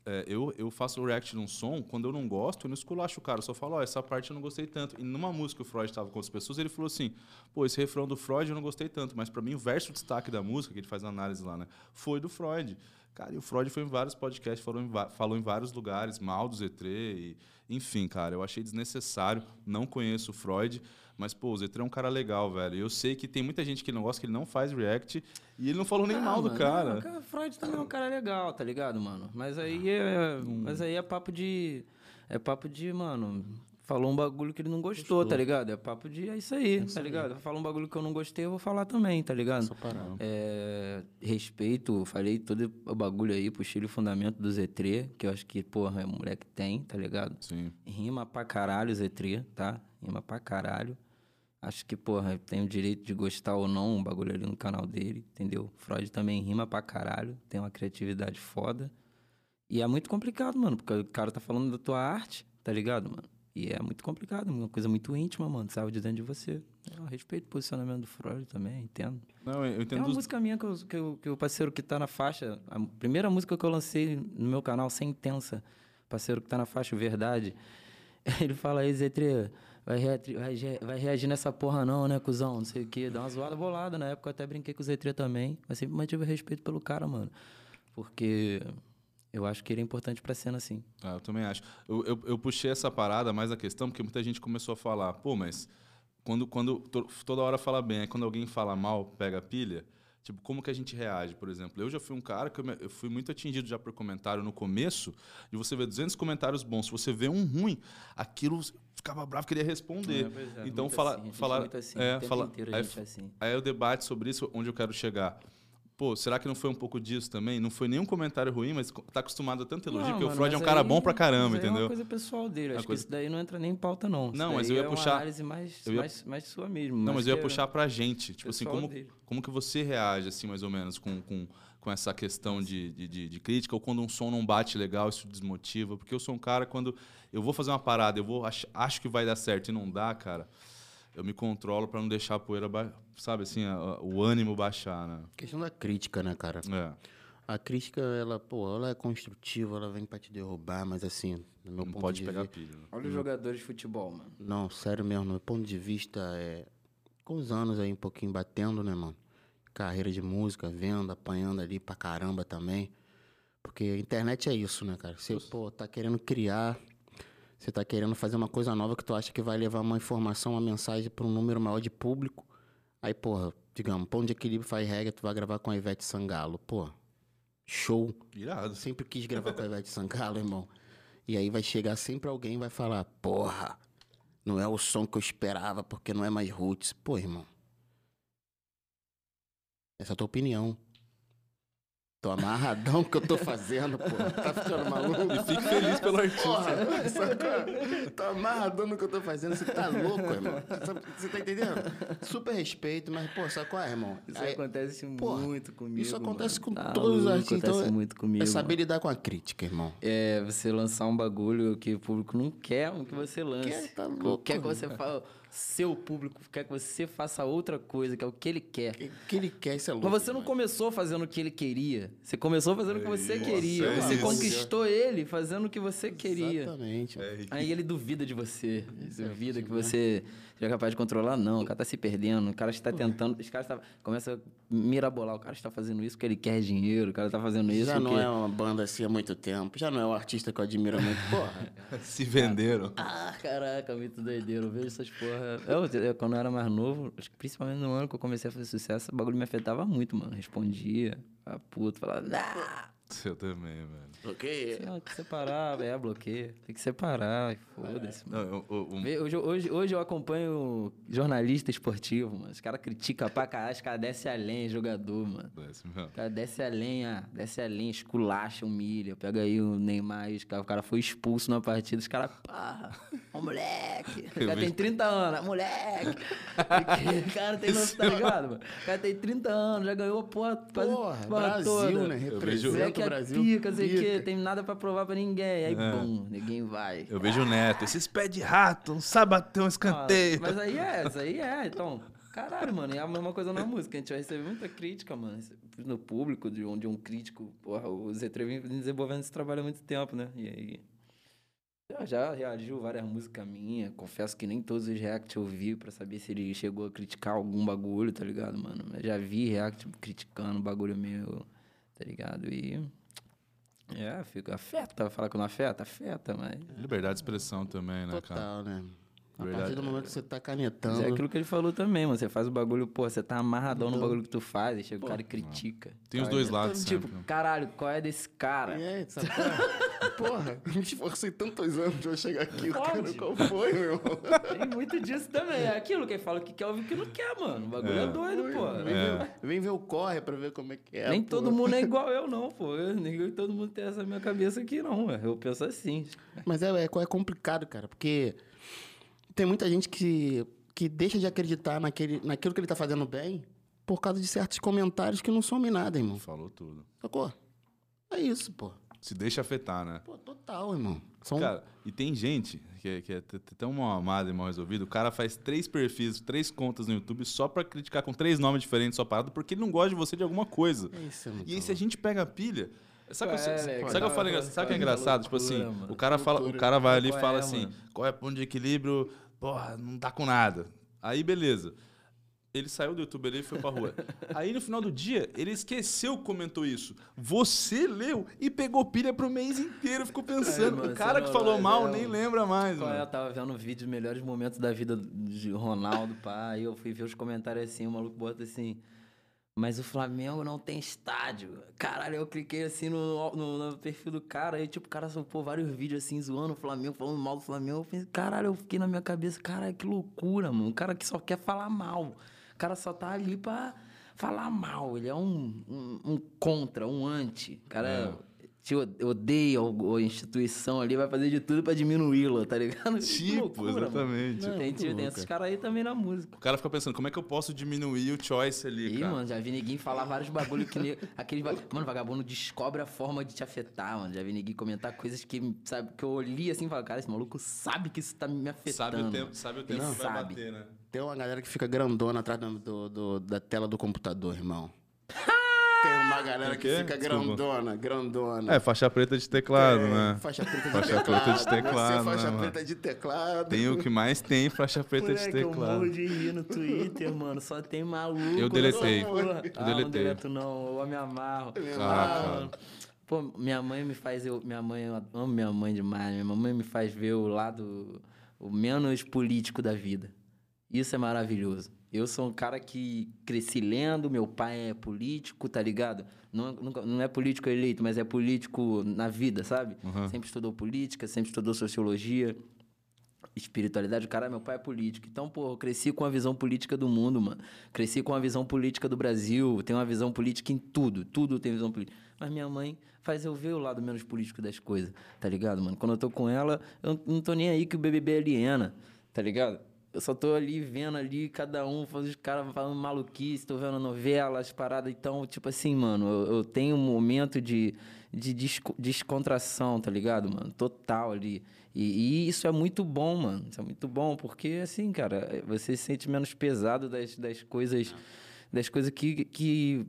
é, eu, eu faço o react num som, quando eu não gosto, eu não esculacho o cara. Eu só falo, ó, essa parte eu não gostei tanto. E numa música que o Freud estava com as pessoas, ele falou assim, pô, esse refrão do Freud eu não gostei tanto. Mas pra mim, o verso destaque da música, que ele faz análise lá, né, foi do Freud. Cara, e o Freud foi em vários podcasts, falou em, falou em vários lugares, mal do Z3, e, enfim, cara, eu achei desnecessário, não conheço o Freud, mas, pô, o Z3 é um cara legal, velho. Eu sei que tem muita gente que não gosta, que ele não faz react, e ele não falou nem Ah, mal do mano, cara. não, cara, Freud também é um cara legal, tá ligado, mano? Mas aí é, Hum. mas aí é papo de é papo de, mano, falou um bagulho que ele não gostou, tá ligado? É papo de é isso aí, tá ligado? Falou um bagulho que eu não gostei, eu vou falar também, tá ligado? Só parar. É, respeito, falei todo o bagulho aí, puxei o fundamento do Z3, que eu acho que, porra, o moleque tem, tá ligado? Sim. Rima pra caralho, Z3, tá? Rima pra caralho. Acho que, porra, tem o direito de gostar ou não o bagulho ali no canal dele, entendeu? Freud também rima pra caralho, tem uma criatividade foda. E é muito complicado, mano, porque o cara tá falando da tua arte, tá ligado, mano? E é muito complicado, uma coisa muito íntima, mano, sabe, de dentro de você. Eu respeito o posicionamento do Freud também, entendo. Não, eu Tem entendo uma os- música minha que, eu- que, eu- que o parceiro que tá na faixa, a primeira música que eu lancei no meu canal, Sentença, parceiro que tá na faixa Verdade, ele fala aí, Z3, vai, reatri- vai, re- vai reagir nessa porra não, né, cuzão, não sei o quê, dá uma zoada bolada, na época eu até brinquei com o Z3 também, mas sempre mantive respeito pelo cara, mano, porque eu acho que ele é importante pra cena, assim. Ah, eu também acho. Eu, eu, eu puxei essa parada mais a questão porque muita gente começou a falar, pô, mas quando, quando to- toda hora fala bem, aí quando alguém fala mal, pega pilha. Tipo, como que a gente reage, por exemplo? Eu já fui um cara que eu, me- eu fui muito atingido já por comentário no começo, de você ver 200 comentários bons, se você vê um ruim, aquilo ficava bravo, queria responder. É, é, então, muito fala, assim, é falar, muito assim, é, fala, inteiro a aí, é assim. aí o debate sobre isso, onde eu quero chegar. Pô, será que não foi um pouco disso também? Não foi nenhum comentário ruim, mas tá acostumado a tanto elogio, Não, porque o Freud é um cara aí- bom pra caramba, aí É entendeu? uma coisa pessoal dele. Uma Acho coisa- que isso daí não entra nem em pauta, não. Isso Não, mas eu ia é puxar- uma análise mais, ia- mais, mais sua mesmo. Não, mas eu ia puxar pra gente. Tipo assim, como, dele. como que você reage, assim, mais ou menos, com, com, com essa questão de, de, de- crítica, ou quando um som não bate legal, isso desmotiva? Porque eu sou um cara, quando eu vou fazer uma parada, eu vou ach, acho que vai dar certo e não dá, cara, eu me controlo pra não deixar a poeira, ba- sabe, assim, a- a- o ânimo baixar, né? Questão da crítica, né, cara? É, A crítica, ela, pô, ela é construtiva, ela vem pra te derrubar, mas assim, no meu não ponto pode de pegar vista... pilha. né? Olha os jogadores de futebol, mano. Não, sério mesmo, no meu ponto de vista, é... Com os anos aí, um pouquinho batendo, né, mano? Carreira de música, vendo, apanhando ali pra caramba também. Porque a internet é isso, né, cara? Você, pô, tá querendo criar... Você tá querendo fazer uma coisa nova que tu acha que vai levar uma informação, uma mensagem pra um número maior de público. Aí, porra, digamos, Pão de Equilíbrio faz regra, tu vai gravar com a Ivete Sangalo. Pô, show. Irado. Sempre quis gravar com a Ivete Sangalo, irmão. E aí vai chegar sempre alguém e vai falar, porra, não é o som que eu esperava porque não é mais roots. Pô, irmão. Essa é a tua opinião. Tô amarradão que eu tô fazendo, pô. Tá ficando maluco? E fique feliz pelo artista. Porra, sacou? Tô amarradão no que eu tô fazendo. Você tá louco, irmão. Você tá entendendo? Super respeito, mas, pô, sabe qual é, irmão? Isso Aí- acontece porra, muito comigo. isso acontece mano. com Tá todos os artistas. Acontece Então, muito comigo. É saber mano. lidar com a crítica, irmão. É você lançar um bagulho que o público não quer que você lance. Quer, tá louco, Quer que você faça. Seu público quer que você faça outra coisa, que é o que ele quer. O que ele quer, isso é louco. Mas você não demais. começou fazendo o que ele queria. Você começou fazendo o que você queria. é você isso. conquistou ele fazendo o que você queria. Exatamente. É, Aí ele duvida de você. Duvida que você seja capaz de controlar. Não, o cara tá se perdendo. O cara está tentando. Os caras tá, começa a mirabolar. O cara está fazendo isso porque ele quer dinheiro. O cara tá fazendo isso Já porque... não é uma banda assim há muito tempo. Já não é um artista que eu admiro muito. Porra. Se venderam. Ah, caraca, muito doideiro. Eu vejo essas porra. Eu, eu, quando eu era mais novo, acho que principalmente no ano que eu comecei a fazer sucesso, o bagulho me afetava muito, mano. Respondia, ficava puto, falava, nah, Eu também, velho. Porque tem que separar, é, bloqueio. Tem que separar, foda-se, mano. Não, eu- eu- Vê, Hoje, hoje, hoje eu acompanho jornalista esportivo, mano. Os caras criticam pra caralho, os caras descem além, jogador, mano. um- Desce mesmo. O cara desce a lenha, desce a lenha, esculacha, humilha. Pega aí o Neymar, os cara- o cara foi expulso na partida, os caras, pá, ó moleque. O cara tem vejo- 30 anos, moleque. O cara tem, noção, tá ligado, mano? O cara tem 30 anos, já ganhou a porra, quase Porra, porra Brasil, toda. né? Representa O é Brasil. pica, sei o quê, pica. tem nada pra provar pra ninguém. Aí, bom, ninguém vai. Eu vejo o Neto. Esses pés de rato, um sabatão, um escanteio. Ah, mas aí é, isso aí é, então. Caralho, mano, é a mesma coisa na música. A gente vai receber muita crítica, mano. No público, de onde um crítico. Porra, o Z3 vem desenvolvendo esse trabalho há muito tempo, né? E aí. Já, já reagiu várias músicas minhas. Confesso que nem todos os react eu vi pra saber se ele chegou a criticar algum bagulho, tá ligado, mano? Mas já vi react criticando bagulho meu, tá ligado? E. É, fica. Afeta. Falar que não afeta? Afeta, mas. Liberdade de expressão também, né, cara? Total, né? A Verdade. partir do momento que você tá Mas canetando. é aquilo que ele falou também, mano. Você faz o bagulho, pô, você tá amarradão no bagulho que tu faz, aí chega o cara e critica. Tem os Tá dois lados Tipo, sempre. caralho, qual é desse cara? E aí, sabe? é? Porra, me esforcei tantos anos pra eu chegar aqui. O cara, Pode. qual foi, meu irmão? Tem muito disso também. É aquilo que ele fala que quer ouvir o que não quer, mano. O bagulho é, É. doido, pô. Vem, ver, vem ver o corre pra ver como é que é. Nem pô. todo mundo é igual eu, não, pô. Eu- Nem todo mundo tem essa minha cabeça aqui, não. Eu penso assim. Mas é, é, é complicado, cara, porque tem muita gente que, que deixa de acreditar naquele, naquilo que ele tá fazendo bem por causa de certos comentários que não somem nada, irmão. Falou tudo. Sacou? É isso, pô. Se deixa afetar, né? Pô, total, irmão. São... Cara, e tem gente que é, que é tão mal amada e mal resolvido. O cara faz três perfis, três contas no YouTube só pra criticar com três nomes diferentes sua parada porque ele não gosta de você de alguma coisa. É isso, é E aí, se a gente pega a pilha. Sabe, o que eu- É, sabe o que eu falo engra- cara, Sabe o que é engraçado? Tipo assim, loucura, mano. o cara, fala, o cara vai ali e fala é, assim: mano? qual é o ponto de equilíbrio? Porra, não dá com nada. Aí, beleza. Ele saiu do YouTube ali e foi pra rua. Aí no final do dia, ele esqueceu que comentou isso. Você leu e pegou pilha pro mês inteiro, ficou pensando. mano, o cara você que falou mal não. nem lembra mais, Qual é? Eu mano. tava vendo um vídeo dos melhores momentos da vida de Ronaldo, pá. Aí eu fui ver os comentários assim, o maluco bota assim. Mas o Flamengo não tem estádio. Caralho, eu cliquei assim no, no, no perfil do cara, e tipo, o cara soltou vários vídeos assim, zoando o Flamengo, falando mal do Flamengo. Eu pensei, caralho, eu fiquei na minha cabeça, caralho, que loucura, mano. O cara que só quer falar mal. O cara só tá ali pra falar mal. Ele é um, um, um contra, um anti. O cara É. te odeia a instituição ali, vai fazer de tudo pra diminuí-la, tá ligado? Tipo, loucura, mano. exatamente. Tem, tem, tem esses caras aí também na música. O cara fica pensando, como é que eu posso diminuir o choice ali, Ih, cara? mano, já vi ninguém falar vários bagulho que nem. Aquele, mano, vagabundo descobre a forma de te afetar, mano. Já vi ninguém comentar coisas que, sabe, que eu olhei assim e falei, cara, esse maluco sabe que isso tá me afetando. Sabe o tempo, sabe o tempo Ele que vai sabe. bater, né? Tem uma galera que fica grandona atrás do, do- do- da tela do computador, irmão. Tem uma galera que fica grandona, grandona. É, faixa preta de teclado, É, né? Faixa preta de Faixa teclado. preta de teclado, Você, faixa né, mano? preta de teclado. Tem o que mais tem faixa preta de Moleque, eu teclado. morro de rir no Twitter, mano. Só tem maluco. Eu deletei. Eu Ah, não deletei. deleto não. Eu me amarro. Ah, mano. Pô, minha mãe me faz... Eu, minha mãe... Eu amo minha mãe demais. Minha mãe me faz ver o lado... O menos político da vida. Isso é maravilhoso. Eu sou um cara que cresci lendo, meu pai é político, tá ligado? Não, nunca- não é político eleito, mas é político na vida, sabe? Sempre estudou política, sempre estudou sociologia espiritualidade, o cara, meu pai é político. Então, pô, eu cresci com a visão política do mundo, mano. Cresci com a visão política do Brasil, tenho uma visão política em tudo, tudo tem visão política. Mas minha mãe faz eu ver o lado menos político das coisas, tá ligado, mano? Quando eu tô com ela, eu não tô nem aí que o BBB aliena, tá ligado? Eu só tô ali vendo ali, cada um, os caras falando maluquice, tô vendo novela, as paradas. Então, tipo assim, mano, eu, eu tenho um momento de, de desco- descontração, tá ligado, mano? Total ali. E, e isso é muito bom, mano. Isso é muito bom, porque, assim, cara, você se sente menos pesado das, das coisas, das coisas que, que,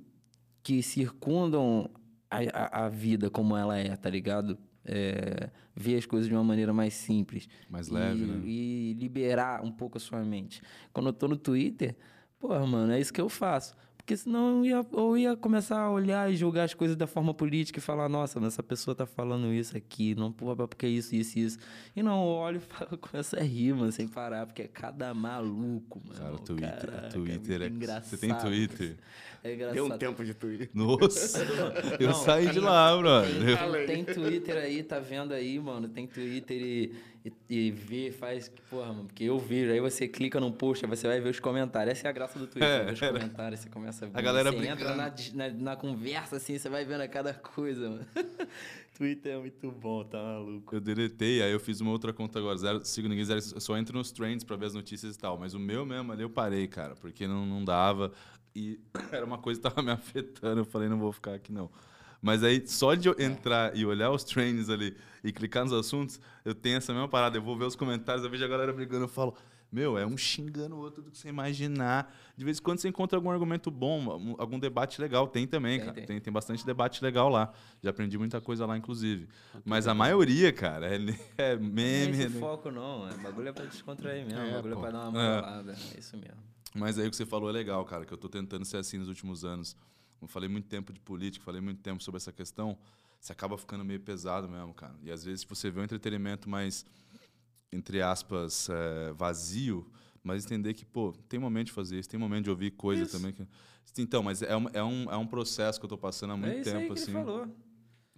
que circundam a, a, a vida como ela é, tá ligado? É, ver as coisas de uma maneira mais simples. Mais E- leve, né? E liberar um pouco a sua mente. Quando eu tô no Twitter, porra, mano, é isso que eu faço. Porque senão eu ia, eu ia começar a olhar e julgar as coisas da forma política e falar, nossa, mas essa pessoa tá falando isso aqui, não, porque isso, isso, isso. E não, eu olho e falo, começo a rir, mano, sem parar, porque é cada maluco, mano. Cara, o Twitter, Caraca, Twitter é é. engraçado. Você tem Twitter? É engraçado. Deu um tempo de Twitter. Nossa, eu Não, saí de lá, brother. Tem, tem Twitter aí, tá vendo aí, mano? Tem Twitter e, e, e vê, faz. Porra, mano, porque eu vejo. Aí você clica num post, aí você vai ver os comentários. Essa é a graça do Twitter. É, os era. comentários, você começa a ver. A galera você entra na, na, na conversa, assim, você vai vendo a cada coisa, mano. Twitter é muito bom, tá maluco. Eu deletei, aí eu fiz uma outra conta agora. Zero, sigo ninguém, zero, eu só entro nos trends pra ver as notícias e tal. Mas o meu mesmo ali eu parei, cara, porque não, não dava. E era uma coisa que tava me afetando. Eu falei, não vou ficar aqui não. Mas aí, só de eu entrar e olhar os trends ali e clicar nos assuntos, eu tenho essa mesma parada. Eu vou ver os comentários, eu vejo a galera brigando, eu falo, meu, é um xingando o outro do que você imaginar. De vez em quando você encontra algum argumento bom, um- algum debate legal. Tem também, Tem, cara. tem. Tem, tem bastante debate legal lá. Já aprendi muita coisa lá, inclusive. Mas a maioria, cara, é, é Não meme. é esse né? foco, não. É bagulho é pra descontrair mesmo. É, bagulho pô. é pra dar uma É. É isso mesmo. Mas aí o que você falou é legal, cara, que eu tô tentando ser assim nos últimos anos. Eu falei muito tempo de política, falei muito tempo sobre essa questão. Você acaba ficando meio pesado mesmo, cara. E às vezes você vê um entretenimento mais, entre aspas, eh, vazio, mas entender que, pô, tem momento de fazer isso, tem momento de ouvir coisa Isso. também. Que... Então, mas é um, é, um, é um processo que eu tô passando há muito é isso tempo, aí que assim. ele falou.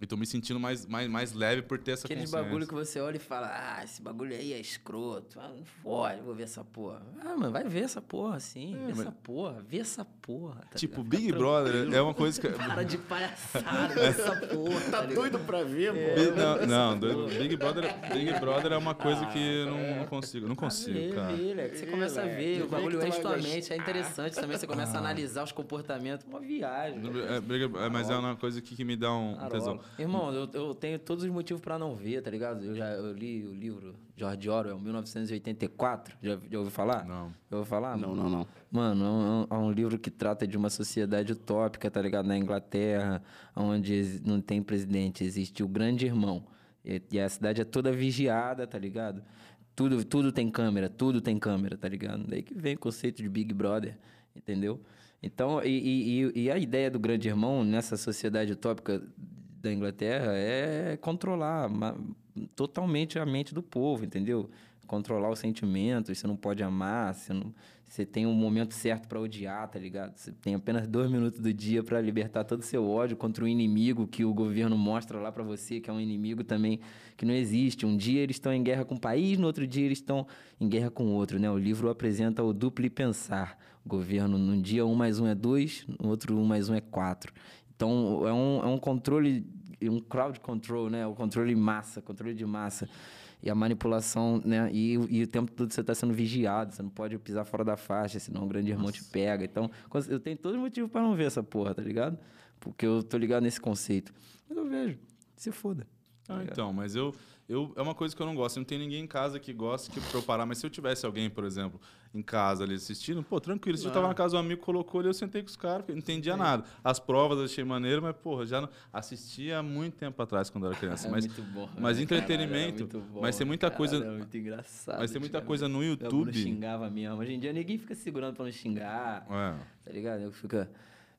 E tô me sentindo mais, mais, mais leve por ter essa Aqueles consciência. bagulho que você olha e fala, ah, esse bagulho aí é escroto. Ah, não pode, vou ver essa porra. Ah, mano, vai ver essa porra, sim. vê mas- essa porra, vê essa porra. tá Tipo, ligado? Big Brother tranquilo. é uma coisa que... Para de palhaçada, vê essa porra. Tá ligado? doido pra ver, É. Não, não, doido. Big Brother, Big Brother é uma coisa que eu não, não consigo. Não consigo, Vê, cara. vê? Você começa a Vê, ver, vê o bagulho que enche tua mente, é interessante também. Você começa a analisar os comportamentos. Uma viagem. É, briga- é, mas é uma coisa que, que me dá um, tesão. Irmão, eu, eu tenho todos os motivos pra não ver, tá ligado? Eu já eu li o livro George Orwell, 1984. Já, já ouviu falar? Não. Já ouviu falar? Não, não, não. Mano, é um, é um livro que trata de uma sociedade utópica, tá ligado? Na Inglaterra, onde não tem presidente, existe o grande irmão. E, e a cidade é toda vigiada, tá ligado? Tudo, tudo tem câmera, tudo tem câmera, tá ligado? Daí que vem o conceito de Big Brother, entendeu? Então, e- e- e a ideia do grande irmão nessa sociedade utópica da Inglaterra é controlar totalmente a mente do povo, entendeu? controlar os sentimentos, você não pode amar, você, não, você tem um momento certo para odiar, tá ligado? Você tem apenas dois minutos do dia para libertar todo o seu ódio contra o inimigo que o governo mostra lá para você, que é um inimigo também que não existe. Um dia eles estão em guerra com um país, no outro dia eles estão em guerra com outro, né? O livro apresenta o duplo pensar. O governo, num dia um mais um é dois, no outro um mais um é quatro. Então é um, é um controle, um crowd control, né? O controle massa, controle de massa e a manipulação, né? E, e o tempo todo você está sendo vigiado, você não pode pisar fora da faixa, senão o grande irmão Nossa. te pega. Então, eu tenho todos os motivos para não ver essa porra, tá ligado? Porque eu tô ligado nesse conceito. Mas eu vejo, se foda. Tá ah, então, mas eu, eu. É uma coisa que eu não gosto. Não tem ninguém em casa que goste que pra eu parar. Mas se eu tivesse alguém, por exemplo, em casa ali assistindo, pô, tranquilo. Se eu tava na casa do amigo, colocou ali, eu sentei com os caras, não entendia nada. As provas eu achei maneiro, mas, porra, já não... assistia há muito tempo atrás quando eu era criança. É mas, muito bom. Mas né? entretenimento. Caralho, bom, mas tem muita coisa. É muito engraçado. Mas tem muita coisa no YouTube. Eu xingava mesmo. Hoje em dia ninguém fica segurando pra não xingar. É. Tá ligado? Eu fico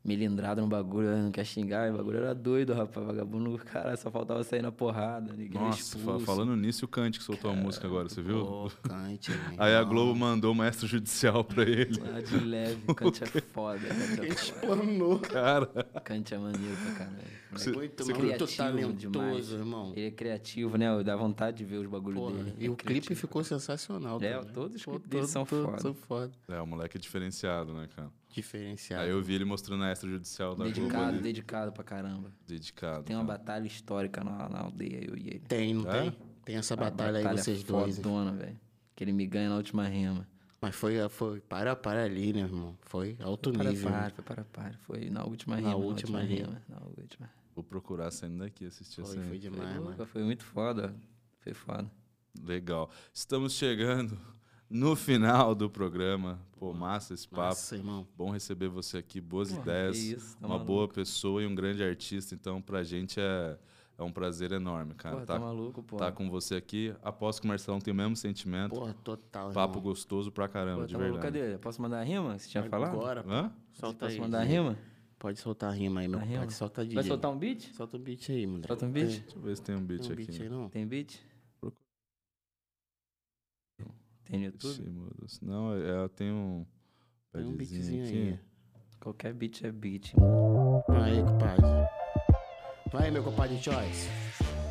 melindrado no bagulho, não quer xingar, o bagulho era doido, rapaz, vagabundo, cara, só faltava sair na porrada, ninguém Nossa, falando nisso, o Kant que soltou cara, a música agora, você viu? Pô, Kant, Aí a Globo mandou o maestro judicial pra ele. Ah, de leve, o Kant é foda, Kant é Explanou. Cara. Kant é maneiro pra caralho. Você, muito, você muito talentoso, demais. irmão. Ele é criativo, né? Dá vontade de ver os bagulhos dele. E é o clipe ficou sensacional É, também. todos os clipes dele são foda. São foda. É, o moleque é diferenciado, né, cara? Diferenciado. Aí eu vi ele mostrando a extrajudicial da dedicado, Globo. Dedicado pra caramba. Dedicado. Tem uma batalha histórica na, na, aldeia, eu e ele. Tem, não é? tem? Tem essa batalha, batalha aí, vocês dois. Fodona, velho. Que ele me ganha na última rima. Mas foi, foi para para ali, né, irmão? Foi alto foi nível. Para, foi para para. Foi na última rima. Na última, na última rima. Na última. Vou procurar saindo daqui assistir foi, essa Foi demais, foi, mano. Foi muito foda. Foi foda. Legal. Estamos chegando no final do programa. Pô, massa esse papo. Massa, irmão. Bom receber você aqui, boas ideias. Isso, tá uma maluco. boa pessoa e um grande artista. Então, pra gente é, é um prazer enorme, cara. Pô, tá, tá maluco, pô. Tá com você aqui. Aposto que o Marcelão tem o mesmo sentimento. Pô, total. Papo irmão. gostoso pra caramba, pô, de tá verdade. Cadê? Posso mandar a rima? Você tinha falado? Agora. Hã? Solta Posso aí. mandar a rima? Pode soltar a rima aí, meu pai. Solta DJ. Vai soltar um beat? Solta um beat aí, mano. Solta um beat? Deixa eu ver se tem um beat tem um aqui. Beat aí, não? Tem beat? Tem no YouTube? Não, é, tem um. Tem um beatzinho aqui. aí. Qualquer beat é beat. Vai, compadre. Vai, meu compadre Choice.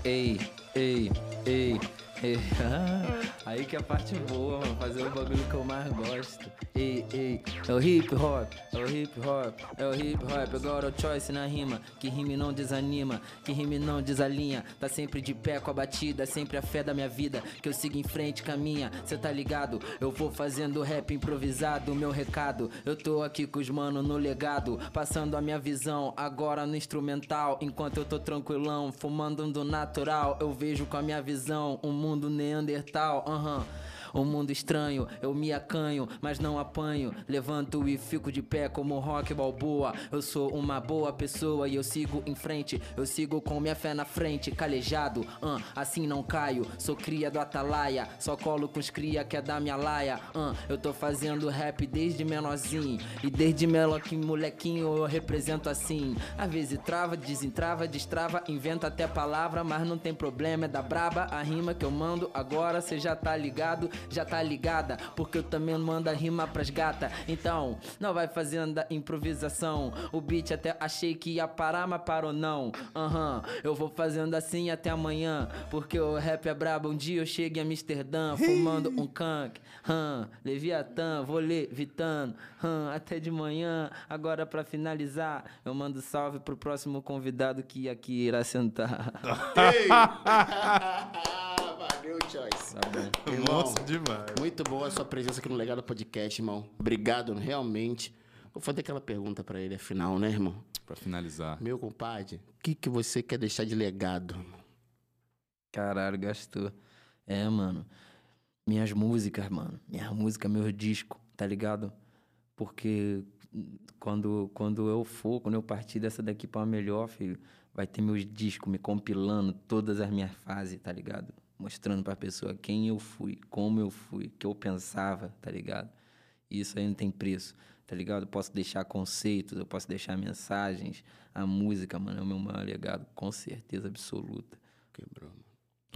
Ei, ei, ei. Aí que é a parte boa, mano. Fazer o bagulho que eu mais gosto. Ei, ei. É o hip hop, é o hip hop, é o hip hop. Agora o choice na rima. Que rime não desanima, que rime não desalinha. Tá sempre de pé com a batida, sempre a fé da minha vida. Que eu siga em frente, caminha. Cê tá ligado? Eu vou fazendo rap improvisado. Meu recado, eu tô aqui com os mano no legado. Passando a minha visão agora no instrumental. Enquanto eu tô tranquilão, fumando do natural. Eu vejo com a minha visão um mundo mundo neandertal, aham. Uh -huh. Um mundo estranho, eu me acanho, mas não apanho. Levanto e fico de pé como rock balboa. Eu sou uma boa pessoa e eu sigo em frente. Eu sigo com minha fé na frente, calejado. Uh, assim não caio, sou cria do Atalaia. Só colo com os cria que é da minha laia. Uh, eu tô fazendo rap desde menorzinho. E desde meloquinho, molequinho, eu represento assim. Às vezes trava, desentrava, destrava, inventa até palavra, mas não tem problema, é da braba. A rima que eu mando agora, cê já tá ligado já tá ligada, porque eu também mando a rima pras gata. Então, não vai fazendo a improvisação. O beat até achei que ia parar, mas parou não. Aham, uhum. eu vou fazendo assim até amanhã, porque o rap é brabo. Um dia eu chego em Amsterdã, fumando um kank. Hum, Leviatã, vou levitando. Hum, até de manhã. Agora pra finalizar, eu mando salve pro próximo convidado que aqui irá sentar. Valeu, Choice. Tá bom. Irmão, Nossa, demais. Muito boa a sua presença aqui no Legado Podcast, irmão. Obrigado, realmente. Vou fazer aquela pergunta para ele, afinal, né, irmão? Para finalizar. Meu compadre, o que, que você quer deixar de legado? Caralho, gastou. É, mano. Minhas músicas, mano. Minha música, meu disco, tá ligado? Porque quando, quando eu for, quando eu partir dessa daqui pra melhor, filho, vai ter meus discos me compilando todas as minhas fases, tá ligado? Mostrando para a pessoa quem eu fui, como eu fui, o que eu pensava, tá ligado? Isso aí não tem preço, tá ligado? Eu posso deixar conceitos, eu posso deixar mensagens. A música, mano, é o meu maior legado, com certeza absoluta. Quebrou.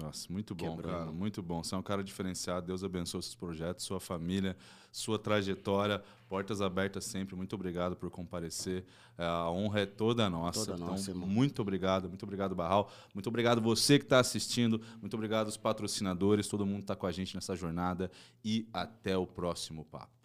Nossa, muito bom, Quebrando. cara. Muito bom. Você é um cara diferenciado. Deus abençoe seus projetos, sua família, sua trajetória. Portas abertas sempre. Muito obrigado por comparecer. É, A honra é toda nossa. Toda então, nossa, irmão. muito obrigado. Muito obrigado, Barral. Muito obrigado você que está assistindo. Muito obrigado os patrocinadores. Todo mundo está com a gente nessa jornada. E até o próximo papo.